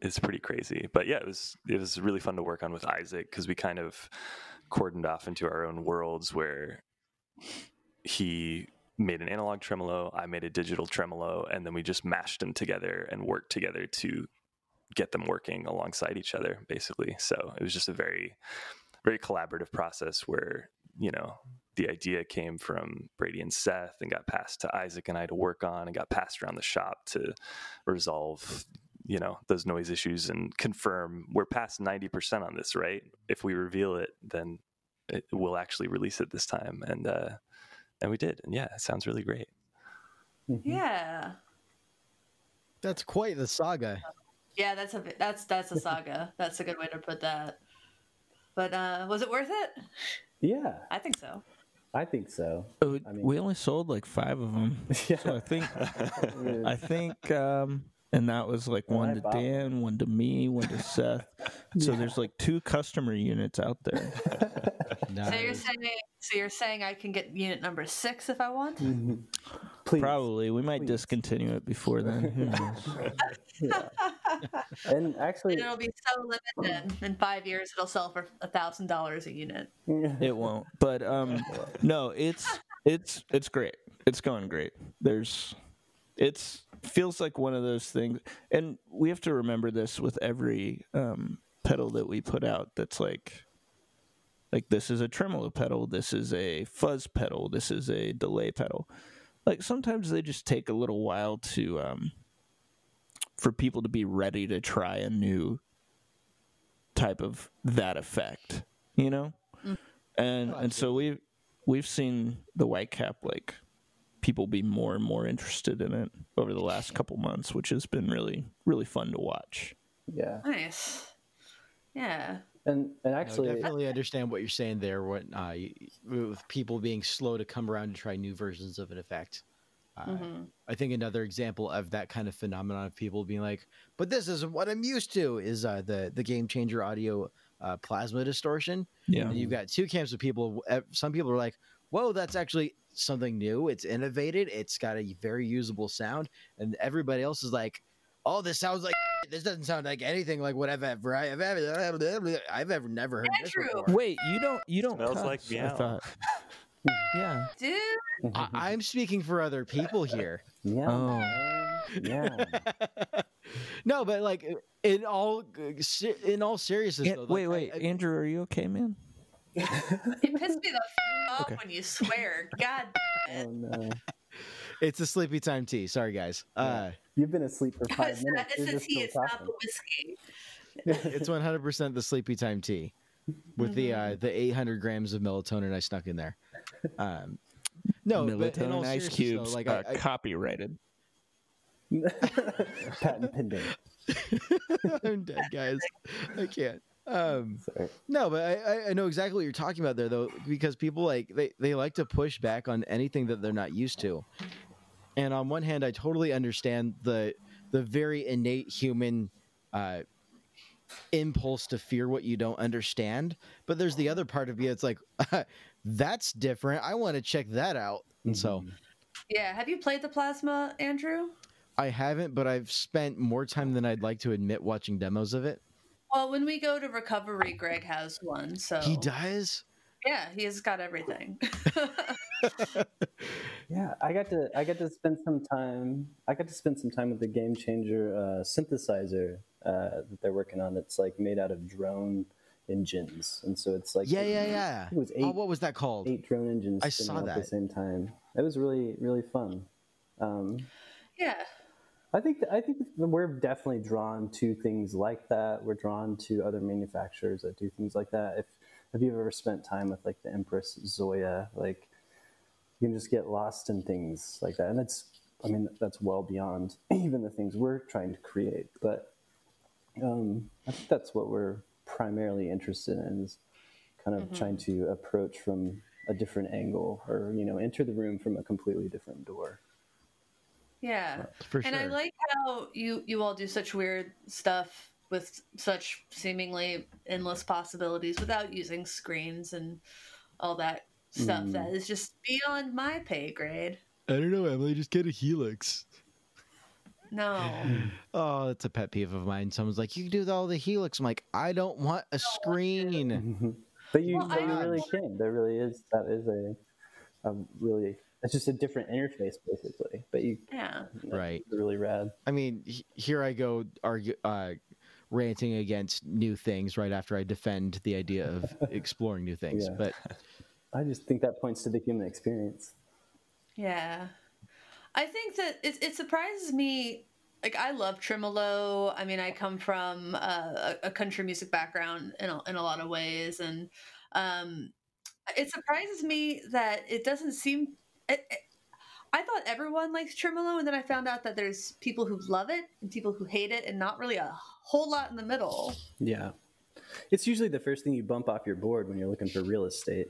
is pretty crazy. But yeah, it was it was really fun to work on with Isaac because we kind of cordoned off into our own worlds where he made an analog tremolo, I made a digital tremolo, and then we just mashed them together and worked together to get them working alongside each other basically so it was just a very very collaborative process where you know the idea came from brady and seth and got passed to isaac and i to work on and got passed around the shop to resolve you know those noise issues and confirm we're past 90% on this right if we reveal it then it, we'll actually release it this time and uh and we did and yeah it sounds really great Yeah. That's quite the saga. Yeah, that's a that's that's a saga. That's a good way to put that. But uh was it worth it? Yeah, I think so. I think so. Oh, I mean- we only sold like five of them, <laughs> Yeah. so I think <laughs> I think, um, and that was like Well, one I to bought one. Dan, one to me, one to Seth. <laughs> So there's like two customer units out there. So you're saying So you're saying I can get unit number six if I want? Mm-hmm. Please. Probably. We might Please. discontinue it before then. Who knows? Yeah. <laughs> And actually, And it'll be so limited. In five years, it'll sell for a thousand dollars a unit. it won't. But um <laughs> no, it's it's it's great. It's going great. There's it's feels like one of those things and we have to remember this with every um pedal that we put out that's like like this is a tremolo pedal, this is a fuzz pedal, this is a delay pedal. Like sometimes they just take a little while to um for people to be ready to try a new type of that effect, you know? And and so we we've seen the white cap like people be more and more interested in it over the last couple months, which has been really really fun to watch. yeah. Nice. Yeah. And and I actually, definitely understand what you're saying there. What uh, with people being slow to come around and try new versions of an effect. Uh, Mhm. I think another example of that kind of phenomenon of people being like, "But this isn't what I'm used to," is uh, the the game changer audio uh, plasma distortion. Yeah. And you've got two camps of people. Some people are like, "Whoa, that's actually something new. It's innovated. It's got a very usable sound," and everybody else is like, "Oh, this sounds like this doesn't sound like anything like what I've ever I've ever I've ever never heard this before." Wait, you don't you don't Smells like cuss, I meow. <laughs> thought. yeah. Dude. I, I'm speaking for other people here. yeah, Oh. yeah. <laughs> no, but like in all in all seriousness, Yeah, though, like, wait, I- wait, I- Andrew, are you okay, man? it pissed me the f- off Okay. when you swear. God Oh no, it's a sleepy time tea. Sorry, guys. Uh, you've been asleep for five It's, minutes. it's You're the tea, still it's not the whiskey. it's 100 percent the sleepy time tea with the uh, the 800 grams of melatonin I snuck in there. Um, no, but in all Melatonin ice cubes, though, like uh, I, I, copyrighted. <laughs> Patent pending. <laughs> I'm dead, guys. I can't. Um, no, but I, I- I know exactly what you're talking about there, though, because people like they, they like to push back on anything that they're not used to. And on one hand, I totally understand the the very innate human uh, impulse to fear what you don't understand. But there's the other part of you. It's like <laughs> that's different. I want to check that out. And so Mhm. Yeah. Have you played the plasma, Andrew? I haven't, but I've spent more time than I'd like to admit watching demos of it. Well, when we go to recovery, Greg has one. So He does. Yeah, he's got everything. <laughs> Yeah, I got to I got to spend some time. I got to spend some time with the Game Changer uh, synthesizer uh, that they're working on. That's like made out of drone engines, and so it's like Yeah, yeah, yeah. It was Oh, eight what was that called? eight drone engines I spinning saw at the same time. It was really really fun. Um, yeah. I think I think we're definitely drawn to things like that. We're drawn to other manufacturers that do things like that. If have you ever spent time with like the Empress Zoia? Like you can just get lost in things like that, and that's I mean that's well beyond <clears throat> even the things we're trying to create. But um, I think that's what we're primarily interested in is kind of trying to approach from a different angle, or you know, enter the room from a completely different door. Yeah. For and I like how you you all do such weird stuff with such seemingly endless possibilities without using screens and all that stuff Mm. that is just beyond my pay grade. I don't know, Emily. Just get a Helix. No. <gasps> Oh, that's a pet peeve of mine. Someone's like, "You can do all the Helix." I'm like, "I don't want a screen." <laughs> But you, Well, but you I- really can. There really is. That is a, a really. It's just a different interface, basically. But you, Yeah. Right. really rad. I mean, here I go argue, uh, ranting against new things right after I defend the idea of exploring new <laughs> things. Yeah. But <laughs> I just think that points to the human experience. Yeah. I think that it, it surprises me. Like, I love Tremolo. I mean, I come from a, a country music background in a, in a lot of ways. And um, it surprises me that it doesn't seem. It, it, I thought everyone likes Tremolo, and then I found out that there's people who love it and people who hate it, and not really a whole lot in the middle. Yeah, it's usually the first thing you bump off your board when you're looking for real estate.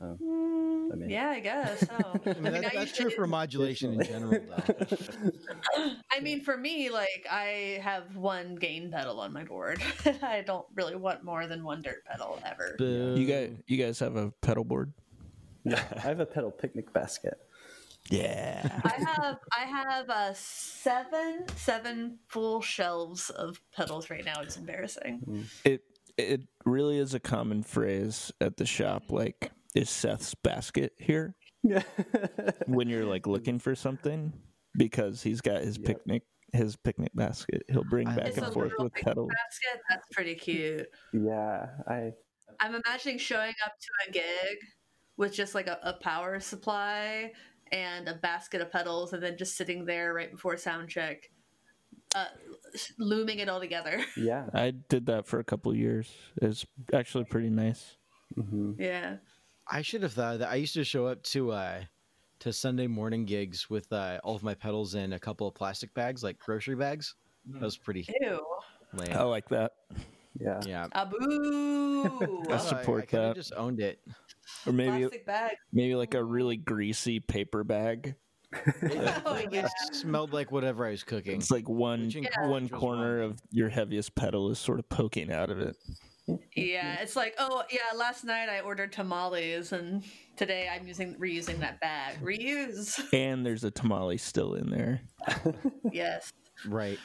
Oh, Mm, I mean- yeah, I guess. So. <laughs> I mean, that, I that's true usually- for modulation in general, though. <laughs> I mean, for me, like I have one gain pedal on my board. <laughs> I don't really want more than one dirt pedal ever. You guys, you guys have a pedal board? Yeah, I have a pedal picnic basket. Yeah. I have I have uh, seven seven full shelves of pedals right now. It's embarrassing. it it really is a common phrase at the shop. Like, is Seth's basket here? <laughs> when you're like looking for something, because he's got his Yep. picnic his picnic basket. He'll bring I back It's and a forth with picnic pedals. basket. That's pretty cute. yeah, I I'm imagining showing up to a gig with just like a, a power supply and a basket of pedals, and then just sitting there right before sound check, uh, looming it all together. <laughs> yeah. I did that for a couple of years. It's actually pretty nice. hmm yeah. I should have thought that. I used to show up to uh to Sunday morning gigs with uh, all of my pedals in a couple of plastic bags, like grocery bags. That was pretty Ew. lame. I like that. Yeah. Yeah. Aboo. <laughs> I support I, kinda that. Just owned it. Or maybe Plastic bag. maybe like a really greasy paper bag. <laughs> Oh yeah. It smelled like whatever I was cooking. It's like one Yeah. one corner of your heaviest pedal is sort of poking out of it. Yeah, it's like, oh yeah, last night I ordered tamales and today I'm using reusing that bag. Reuse. And there's a tamale still in there. <laughs> yes. Right.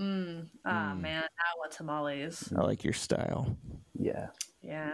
Mm. Ah Mm. man, I want tamales. I like your style. Yeah. Yeah.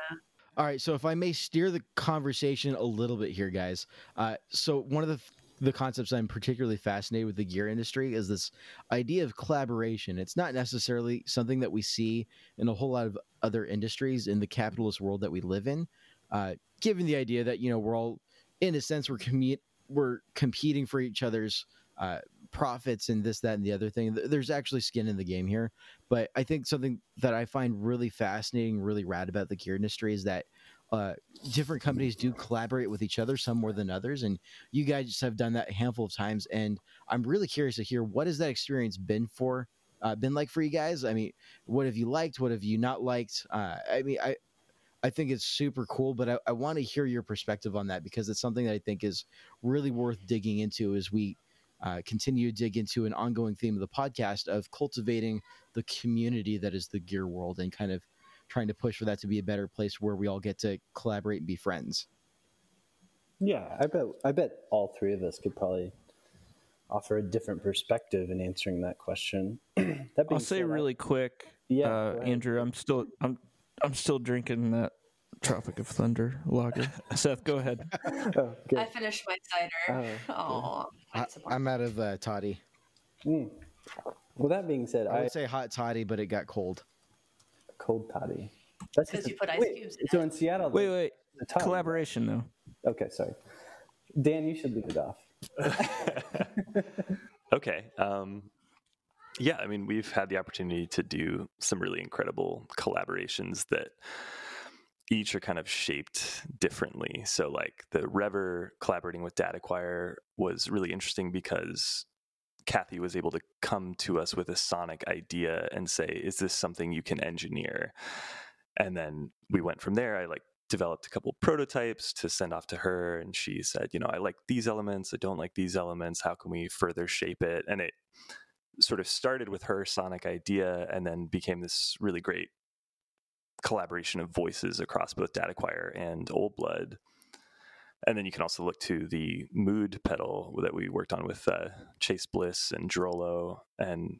All right, so if I may steer the conversation a little bit here, guys. Uh, so one of the the concepts I'm particularly fascinated with the gear industry is this idea of collaboration. It's not necessarily something that we see in a whole lot of other industries in the capitalist world that we live in. Uh, given the idea that you know we're all, in a sense, we're commu- we're competing for each other's uh, profits and this, that, and the other thing. There's actually skin in the game here. But I think something that I find really fascinating, really rad about the gear industry is that uh, different companies do collaborate with each other, some more than others. And you guys have done that a handful of times. And I'm really curious to hear what has that experience been for, uh, been like for you guys? I mean, what have you liked? What have you not liked? Uh, I mean, I, I think it's super cool, but I, I want to hear your perspective on that because it's something that I think is really worth digging into as we uh, continue to dig into an ongoing theme of the podcast of cultivating the community that is the gear world and kind of trying to push for that to be a better place where we all get to collaborate and be friends. Yeah, I bet I bet all three of us could probably offer a different perspective in answering that question. <clears throat> that I'll say said, I- really quick, Yeah, uh. Andrew. I'm still I'm I'm still drinking that Tropic of Thunder lager. <laughs> Seth, go ahead. Oh. I finished my cider. Oh, Oh, I, I'm out of uh, toddy. Mm. Well, that being said, I I, would say hot toddy, but it got cold. cold toddy. That's 'Cause just a- you put ice wait, cubes in So in Seattle, Wait, wait. the toddy- Collaboration though. Okay, sorry. Dan, you should leave it off. <laughs> okay. Um, yeah, I mean, we've had the opportunity to do some really incredible collaborations that each are kind of shaped differently. So, like the Rever collaborating with DataQuire was really interesting because Kathy was able to come to us with a sonic idea and say, "Is this something you can engineer?" And then we went from there. I like developed a couple prototypes to send off to her and she said you know i like these elements i don't like these elements how can we further shape it and it sort of started with her sonic idea and then became this really great collaboration of voices across both dataquire and old blood and then you can also look to the mood pedal that we worked on with uh, chase bliss and drolo and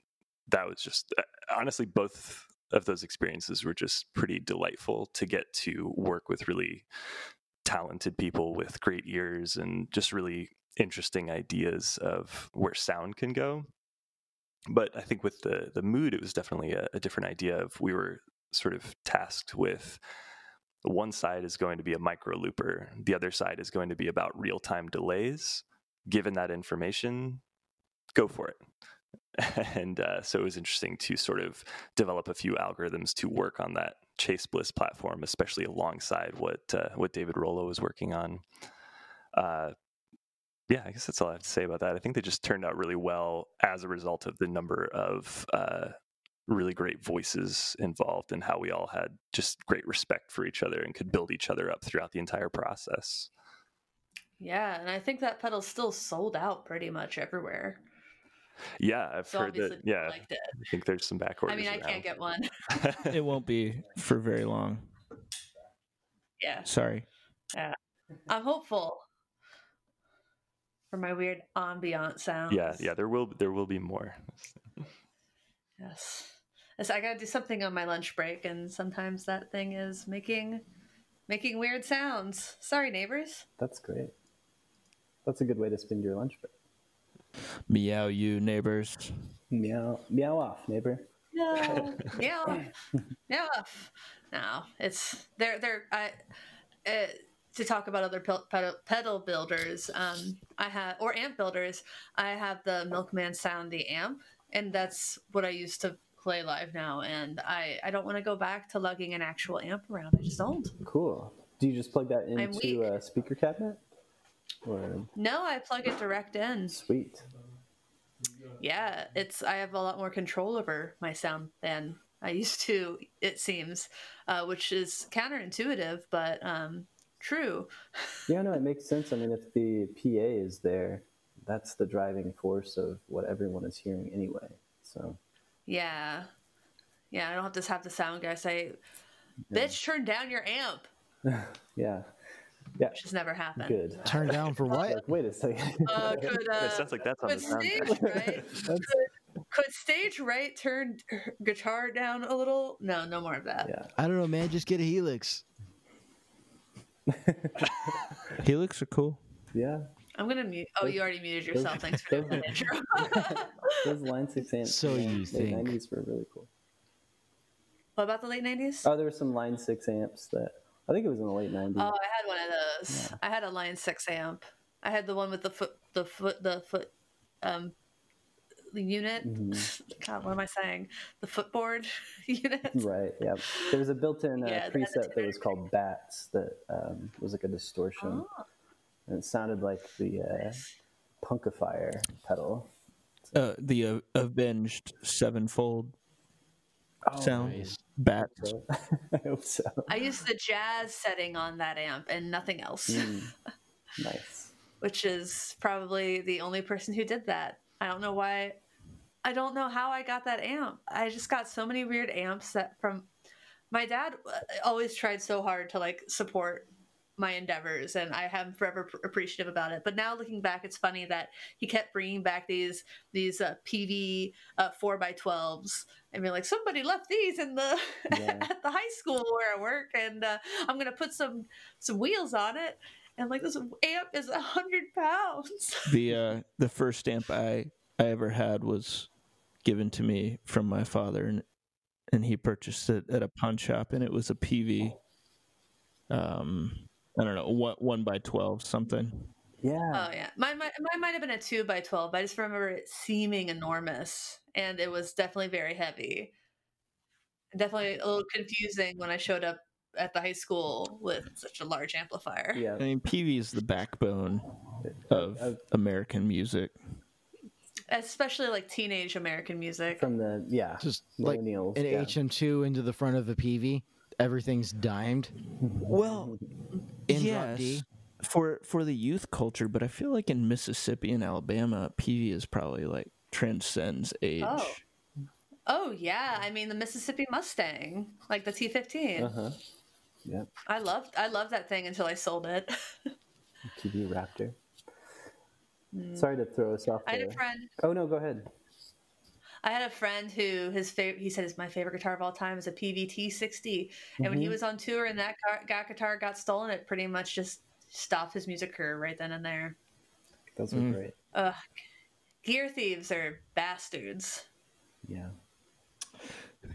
that was just uh, honestly both of those experiences were just pretty delightful to get to work with really talented people with great ears and just really interesting ideas of where sound can go. But I think with the the mood, it was definitely a, a different idea. Of we were sort of tasked with one side is going to be a micro looper, the other side is going to be about real time delays. Given that information, go for it <laughs> and uh, so it was interesting to sort of develop a few algorithms to work on that Chase Bliss platform, especially alongside what uh, what David Rollo was working on. Uh, yeah, I guess that's all I have to say about that. I think they just turned out really well as a result of the number of uh, really great voices involved and how we all had just great respect for each other and could build each other up throughout the entire process. Yeah, and I think that pedal's still sold out pretty much everywhere. Yeah, I've So heard that. Yeah, liked it. I think there's some back orders. I mean, I around. can't get one. <laughs> It won't be for very long. yeah, Sorry. Yeah, I'm hopeful for my weird ambient sounds. yeah, yeah. There will there will be more. Yes. Yes, I gotta do something on my lunch break, and sometimes that thing is making making weird sounds. Sorry, neighbors. That's great. That's a good way to spend your lunch break. Meow you neighbors. Meow, meow off, neighbor. No, yeah, yeah. No, it's they're they're I. Uh, to talk about other pedal, pedal builders, um, I have or amp builders. I have the Milkman Sound, the amp, and that's what I used to play live now. And I I don't want to go back to lugging an actual amp around. I just don't. Cool. Do you just plug that into a speaker cabinet? Or No, I plug it direct in. sweet. Yeah, it's I have a lot more control over my sound than I used to. It seems, uh, which is counterintuitive, but um, true. Yeah, no, it makes sense. I mean, if the PA is there, that's the driving force of what everyone is hearing anyway. So, Yeah, yeah. I don't have to have the sound guy say, "Bitch, turn down your amp," <laughs> yeah, yeah, which has never happened. good. Turn down for what? Like, wait a second. <laughs> Uh, could <laughs> uh, it sounds like that's on the sound. stage right? could, could stage right turn guitar down a little? No, no more of that. yeah, I don't know, man. Just get a Helix. Helix are cool. yeah. I'm gonna mute. Oh, you already muted yourself. Thanks for <laughs> doing that intro. <laughs> Those line six amps. So in the you late think. 90s were really cool. what about the late '90s? Oh, there were some line six amps that I think it was in the late 90s. Oh, I had one of those. I had a Line Six amp. I had the one with the foot, the foot, the foot, um, the unit. <laughs> God, what am I saying? The footboard unit. Right. Yeah. There was a built-in uh, Yeah, preset that was called Bats that um, was like a distortion, Oh, and it sounded like the uh, Punkifier pedal. Uh, the uh, avenged sevenfold sound. nice. Bat. So, <laughs> I hope so. I used the jazz setting on that amp and nothing else, Mm, <laughs> nice. which is probably the only person who did that. I don't know why. I don't know how I got that amp. I just got so many weird amps that from my dad uh, always tried so hard to like support my endeavors and i am forever pr- appreciative about it but now looking back it's funny that he kept bringing back these these uh, Peavey uh, 4x12s and being like somebody left these in the <laughs> Yeah. at the high school where i work and uh, i'm gonna put some some wheels on it and like this amp is a hundred pounds <laughs> The uh, the first amp I I ever had was given to me from my father, and and he purchased it at a pawn shop, and it was a Peavey. Um, I don't know, one one by twelve something. Yeah. Oh yeah, mine, mine, mine might have been a two by twelve. But I just remember it seeming enormous, and it was definitely very heavy. Definitely a little confusing when I showed up at the high school with such a large amplifier. yeah. I mean, Peavey is the backbone of Of- American music. Especially like teenage American music. From the yeah Just like millennials. an yeah. HM2 into the front of the Peavey. Everything's dimed. Well, In drop yes, D. for for the youth culture, but I feel like in Mississippi and Alabama, Peavey is probably like transcends age. Oh. Oh yeah, I mean the Mississippi Mustang, like the T fifteen. Uh-huh. Yep. I loved I loved that thing until I sold it. Peavey Raptor. <laughs> Sorry to throw us off. I had a friend. Oh no, go ahead. I had a friend who his favorite. He said is my favorite guitar of all time is a Peavey T sixty, and when he Mhm. was on tour and that car, guitar got stolen, it pretty much just stopped his music career right then and there. Those were Mm. great. Ugh, gear thieves are bastards. Yeah.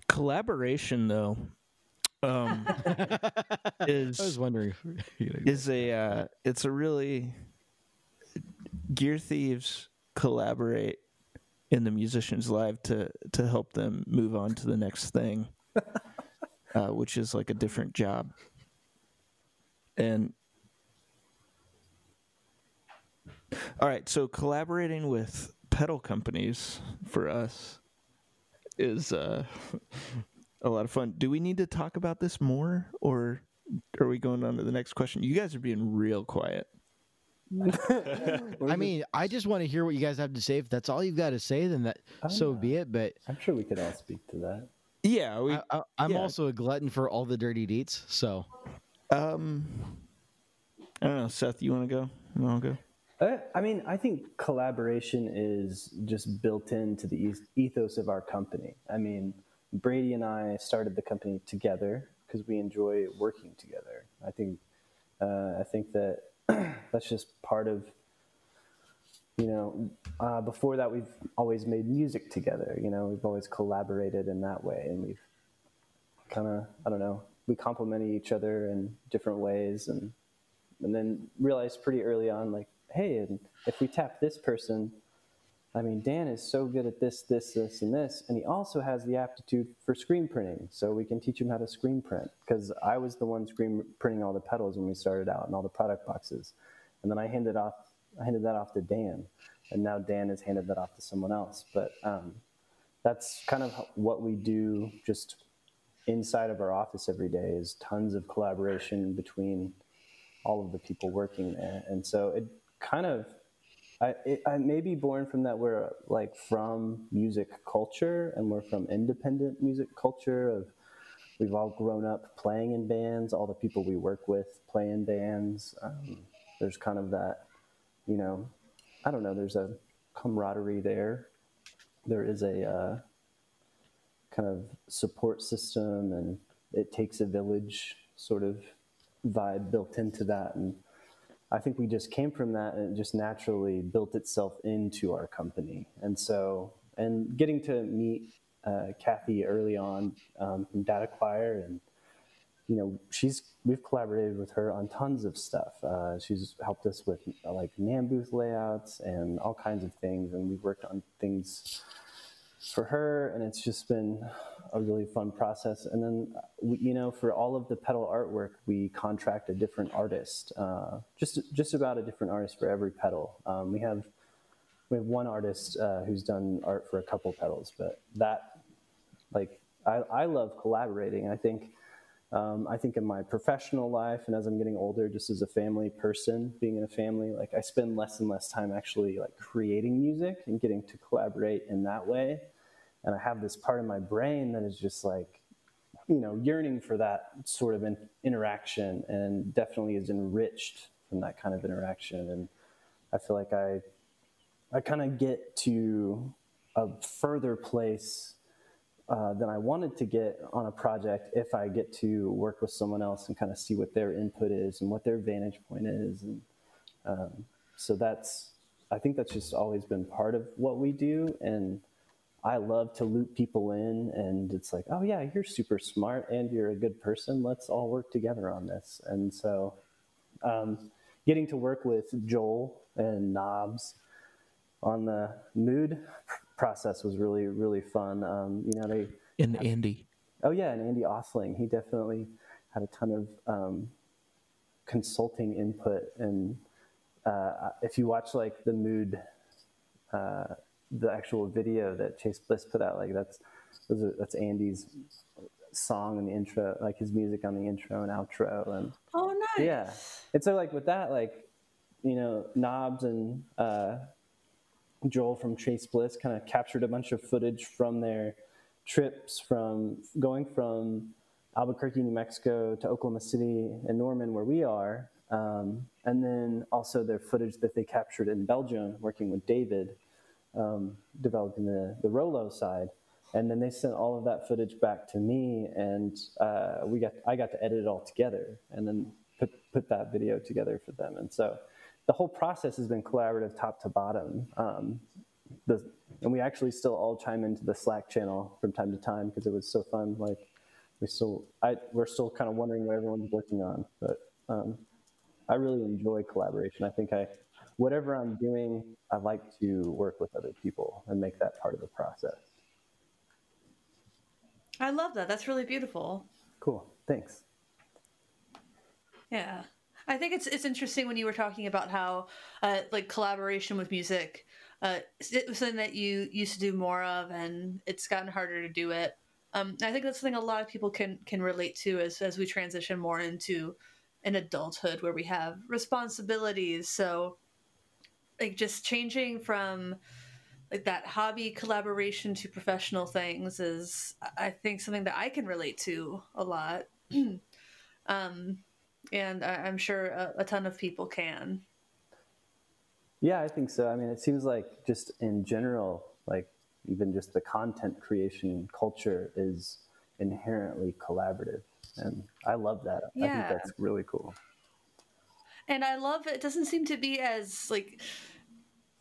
Collaboration, though, um, <laughs> is I was wondering. is a uh, it's a really gear thieves collaborate in the musicians live to to help them move on to the next thing <laughs> uh, which is like a different job and all right so collaborating with pedal companies for us is uh, <laughs> a lot of fun. Do we need to talk about this more, or are we going on to the next question? You guys are being real quiet. <laughs> I mean, I just want to hear what you guys have to say. If that's all you've got to say, then that Oh, so yeah. be it. But I'm sure we could all speak to that. Yeah, we. I, I, I'm yeah. also a glutton for all the dirty deets. So Um, I don't know, Seth. You want to go? You want to go? Uh, I mean, I think collaboration is just built into the ethos of our company. I mean, Brady and I started the company together because we enjoy working together. I think, uh, I think that that's just part of, you know, uh, before that we've always made music together. You know, we've always collaborated in that way, and we've kind of, I don't know, we complemented each other in different ways, and and then realized pretty early on, like, hey, and if we tap this person, I mean, Dan is so good at this, this, this, and this, and he also has the aptitude for screen printing, so we can teach him how to screen print. Because I was the one screen printing all the pedals when we started out and all the product boxes, and then I handed off, I handed that off to Dan, and now Dan has handed that off to someone else. But um, that's kind of what we do, just inside of our office every day, is tons of collaboration between all of the people working there. And so it kind of, I, it, I may be born from that we're like from music culture and we're from independent music culture of we've all grown up playing in bands, all the people we work with play in bands. Um, there's kind of that, you know, I don't know, there's a camaraderie there. There is a uh, kind of support system and it takes a village sort of vibe built into that. And I think we just came from that and it just naturally built itself into our company. And so, and getting to meet uh, Kathy early on um, from Data Choir and you know, she's we've collaborated with her on tons of stuff. Uh, she's helped us with uh, like NAMM booth layouts and all kinds of things, and we've worked on things for her, and it's just been a really fun process. And then, you know, for all of the pedal artwork, we contract a different artist, uh, just just about a different artist for every pedal. Um, we have we have one artist uh, who's done art for a couple pedals, but that like I, I love collaborating. I think um, I think in my professional life and as I'm getting older, just as a family person, being in a family, like I spend less and less time actually like creating music and getting to collaborate in that way. And I have this part of my brain that is just like, you know, yearning for that sort of in- interaction and definitely is enriched from that kind of interaction. And I feel like I, I kind of get to a further place uh, than I wanted to get on a project if I get to work with someone else and kind of see what their input is and what their vantage point is. And um, so that's, I think that's just always been part of what we do. And I love to loop people in, and it's like, oh, yeah, you're super smart and you're a good person. Let's all work together on this. And so um, getting to work with Joel and Knobs on the mood process was really really fun. Um, you know, they And Andy. oh yeah, and Andy Othling, he definitely had a ton of um, consulting input. And uh, if you watch like the mood, uh, the actual video that Chase Bliss put out, like that's those are, that's Andy's song in the intro, like his music on the intro and outro, and Oh, nice. yeah. And so like with that, like, you know, Knobs and uh, Joel from Chase Bliss kind of captured a bunch of footage from their trips from going from Albuquerque, New Mexico to Oklahoma City and Norman, where we are. Um, and then also their footage that they captured in Belgium, working with David, um, developing the, the Rolo side. And then they sent all of that footage back to me, and uh, we got I got to edit it all together, and then put put that video together for them. And so the whole process has been collaborative, top to bottom. Um, the, and we actually still all chime into the Slack channel from time to time because it was so fun. Like we still, I we're still kind of wondering what everyone's working on, but um, I really enjoy collaboration. I think I, whatever I'm doing, I like to work with other people and make that part of the process. I love that. That's really beautiful. Cool. Thanks. Yeah. I think it's it's interesting when you were talking about how uh, like collaboration with music uh, it was something that you used to do more of, and it's gotten harder to do it. Um, I think that's something a lot of people can can relate to as as we transition more into an adulthood where we have responsibilities. So, like just changing from like that hobby collaboration to professional things is I think something that I can relate to a lot. <clears throat> um, and I, am sure a, a ton of people can. Yeah, I think so. I mean, it seems like just in general, like even just the content creation culture is inherently collaborative. And I love that. Yeah. I think that's really cool. And I love it. doesn't seem to be as like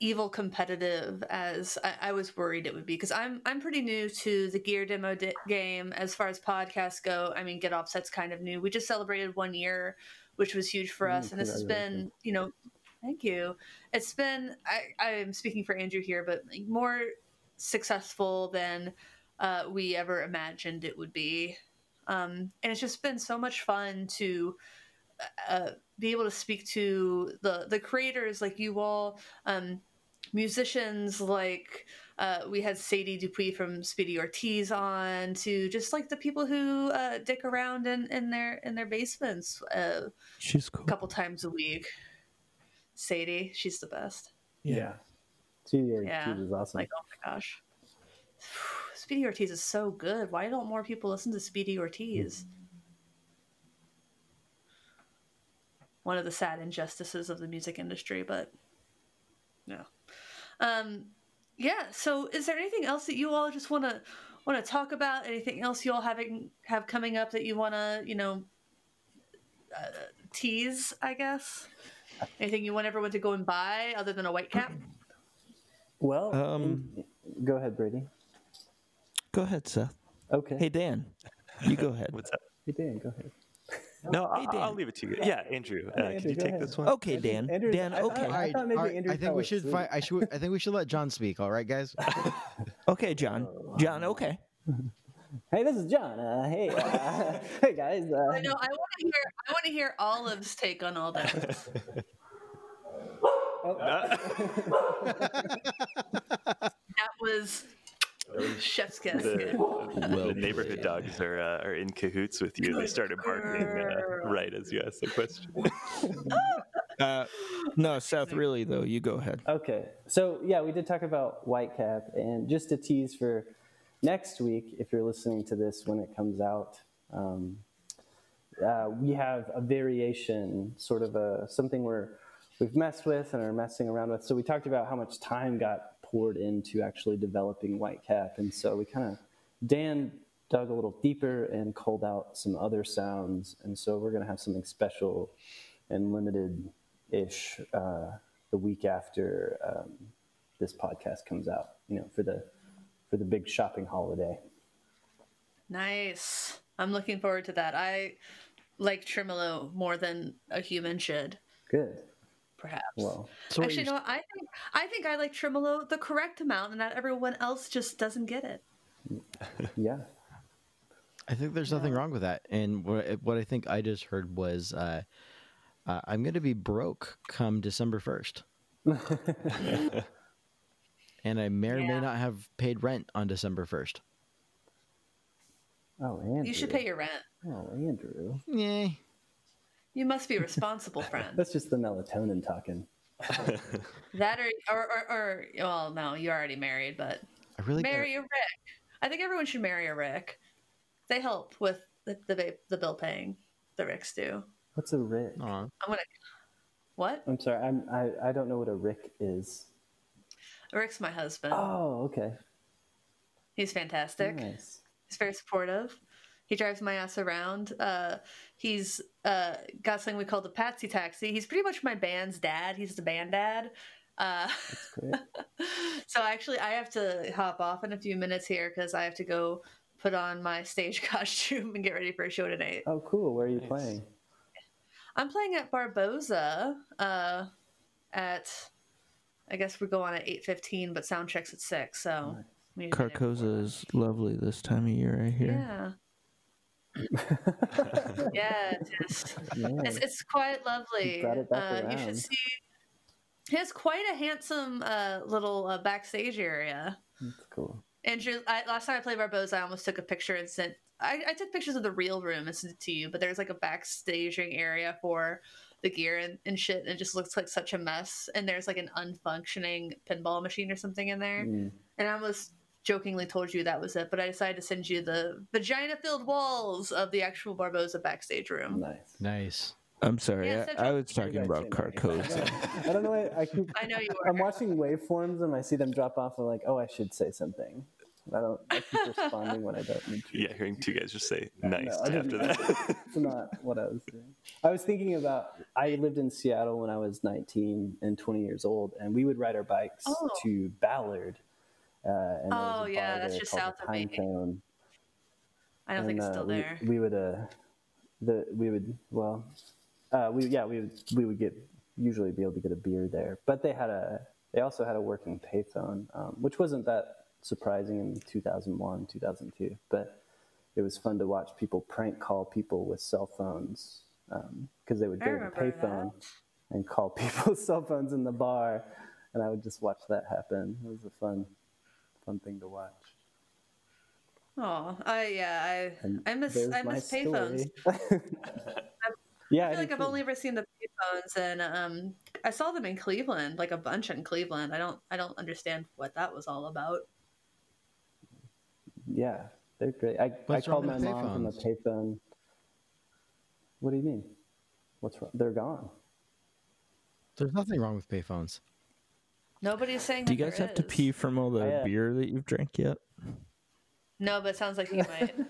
evil competitive as I, I was worried it would be because I'm I'm pretty new to the gear demo di- game as far as podcasts go. I mean, Get Offset's kind of new. We just celebrated one year, which was huge for us, mm, and this has been you know, thank you. It's been I I am speaking for Andrew here, but more successful than uh, we ever imagined it would be, um, and it's just been so much fun to. Uh, be able to speak to the the creators like you all, um, musicians like uh, we had Sadie Dupuis from Speedy Ortiz on, to just like the people who uh, dick around in, in their in their basements. Uh, she's cool. A couple times a week. Sadie, she's the best. Yeah, yeah. Speedy Ortiz yeah. is awesome. Like, oh my gosh. <sighs> Speedy Ortiz is so good. Why don't more people listen to Speedy Ortiz? One of the sad injustices of the music industry, but yeah. Um, yeah. So, is there anything else that you all just want to want to talk about? Anything else you all having have coming up that you want to you know uh, tease? I guess. Anything you want everyone to go and buy other than a white cap? Well, um, go ahead, Brady. Go ahead, Seth. Okay. Hey, Dan. You go ahead. What's up? Hey, Dan. Go ahead. No, I'll, I'll, leave it to you. Yeah, Andrew, uh, Andrew can you take ahead. this one? Okay, Dan. Andrew, Dan, okay. I, I, thought maybe right, I think we should. Fi- I should. I think we should let John speak. All right, guys. <laughs> okay, John. <laughs> John. Okay. Hey, this is John. Uh, hey, uh, <laughs> hey guys. Uh, I know. I want to hear. I want to hear Olive's take on all that. oh. that was <laughs> Chef's kiss. The, well, the neighborhood dogs are uh, are in cahoots with you. They started barking uh, right as you asked the question. <laughs> uh, no, Seth, really though, you go ahead. Okay, so yeah, we did talk about Whitecap, and just to tease for next week, if you're listening to this when it comes out, um, uh, we have a variation, sort of a something we're we've messed with and are messing around with. So we talked about how much time got poured into actually developing Whitecap. And so we kind of, Dan dug a little deeper and culled out some other sounds. And so we're going to have something special and limited ish uh, the week after um, this podcast comes out, you know, for the, for the big shopping holiday. Nice. I'm looking forward to that. I like tremolo more than a human should. Good perhaps. Well, so actually, no. I think I think I like tremolo the correct amount, and that everyone else just doesn't get it. <laughs> yeah. I think there's nothing wrong with that. And what, what I think I just heard was, uh, uh, I'm going to be broke come December 1st. <laughs> and I may or yeah. may not have paid rent on December 1st. Oh, Andrew. You should pay your rent. Oh, Andrew. Yeah. You must be responsible, friend. That's just the melatonin talking. <laughs> that or, or, or, or, well, no, you're already married, but I really marry gotta... a Rick. I think everyone should marry a Rick. They help with the the, the bill paying. The Ricks do. What's a Rick? Aww. I'm gonna. What? I'm sorry. I'm I, I don't know what a Rick is. Rick's my husband. Oh, okay. He's fantastic. Nice. He's very supportive. He drives my ass around. Uh, he's uh, got something we call the Patsy Taxi. He's pretty much my band's dad. He's the band dad. Uh, <laughs> so actually, I have to hop off in a few minutes here because I have to go put on my stage <laughs> costume and get ready for a show tonight. Oh, cool! Where are you nice. playing? I'm playing at Barboza. Uh, at I guess we go on at eight fifteen, but sound checks at six. So. Carcosa is lovely this time of year, I hear. Yeah. yeah, it is. Yeah. It's, it's quite lovely. You, uh, you should see. he has quite a handsome uh, little uh, backstage area. That's cool. Andrew, I, last time I played Barboza, I almost took a picture and sent. I, I took pictures of the real room and sent it to you, but there's like a backstaging area for the gear and, and shit, and it just looks like such a mess. And there's like an unfunctioning pinball machine or something in there. Mm. And I almost jokingly told you that was it, but I decided to send you the vagina filled walls of the actual Barboza backstage room. Nice. Nice. I'm sorry. Yeah, I, I was talking about say Carcosa. nice. I don't know. why I keep. I know you are. I'm watching waveforms and I see them drop off. I'm like, oh, I should say something. I don't. I keep <laughs> responding when I don't need to. Yeah, hearing two guys just say nice I after that. <laughs> It's not what I was doing. I was thinking about. I lived in Seattle when I was 19 and 20 years old, and we would ride our bikes Oh. to Ballard. Uh, and Oh, yeah, that's just south of me. Zone. I don't think it's uh, still we- there. We, would uh, the we would well, uh, we yeah we would we would get usually be able to get a beer there, but they had a they also had a working payphone, um, which wasn't that surprising in 2001 2002, but it was fun to watch people prank call people with cell phones because they would go to the payphone and call <laughs> people's cell phones in the bar, and I would just watch that happen. It was a fun fun thing to watch. Oh, I yeah, And I I miss <laughs> I miss payphones. yeah, I feel do like I've too. only ever seen the payphones, and um, I saw them in Cleveland, like a bunch in Cleveland. I don't I don't understand what that was all about. Yeah, they're great. I, I What's wrong called my with mom from a payphone. What do you mean? What's wrong? They're gone. There's nothing wrong with payphones. Nobody's saying. Do you guys there have to pee from all the I, uh, beer that you've drank yet? No, but it sounds like you might. <laughs>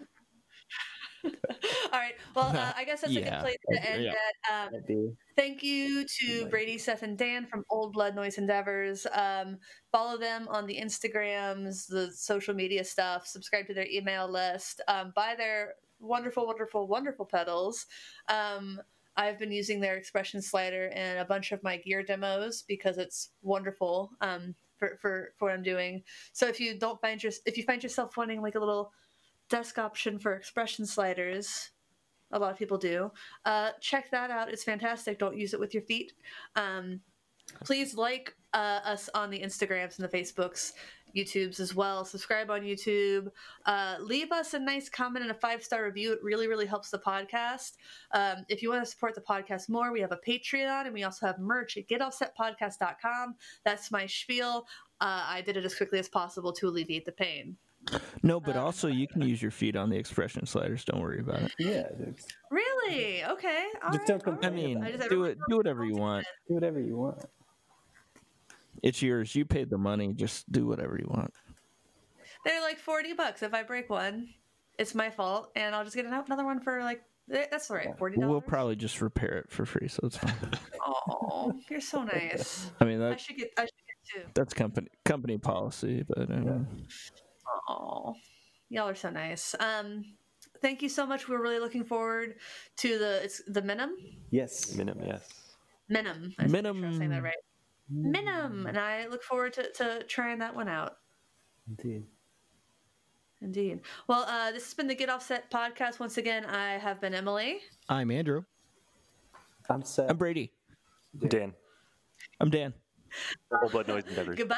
All right. Well, uh, I guess that's a good place to end Yeah. it. Um, Thank you to Brady, Seth, and Dan from Old Blood Noise Endeavors. Um, follow them on the Instagrams, the social media stuff. Subscribe to their email list. Um, buy their wonderful, wonderful, wonderful pedals. Um, I've been using their expression slider in a bunch of my gear demos because it's wonderful um, for, for, for what I'm doing. So if you don't find your if you find yourself wanting like a little desk option for expression sliders, a lot of people do. Uh, check that out. It's fantastic. Don't use it with your feet. Um, please like uh, us on the Instagrams and the Facebooks, YouTubes as well. Subscribe on YouTube. Uh, leave us a nice comment and a five star review. It really, really helps the podcast. Um, if you want to support the podcast more, we have a Patreon and we also have merch at getoffsetpodcast.com. That's my spiel. Uh, I did it as quickly as possible to alleviate the pain. No, but um, also you can use your feet on the expression sliders. Don't worry about it. Yeah, dude. Really? Okay. All Just right, don't all complain I mean, I just- do it. Do whatever you want. do whatever you want. It's yours. You paid the money. Just do whatever you want. They're like 40 bucks. If I break one, it's my fault. And I'll just get another one for like, that's all right. $40. We'll probably just repair it for free, so it's fine. <laughs> Oh, you're so nice. <laughs> I mean, I should get, I should get two. that's company company policy, but um, Oh, y'all are so nice. Um, thank you so much. We're really looking forward to the, it's the Minim? Yes. Minim, yes. Minim. I just sure I'm saying that right. Minim. And I look forward to, to trying that one out. Indeed. Indeed. Well, uh, this has been the Get Offset podcast. Once again, I have been Emily. I'm Andrew. I'm Seth. I'm Brady. Dan. I'm Dan. Old Blood Noise Endeavors. Goodbye.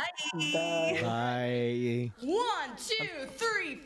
Bye. Bye. One, two, three,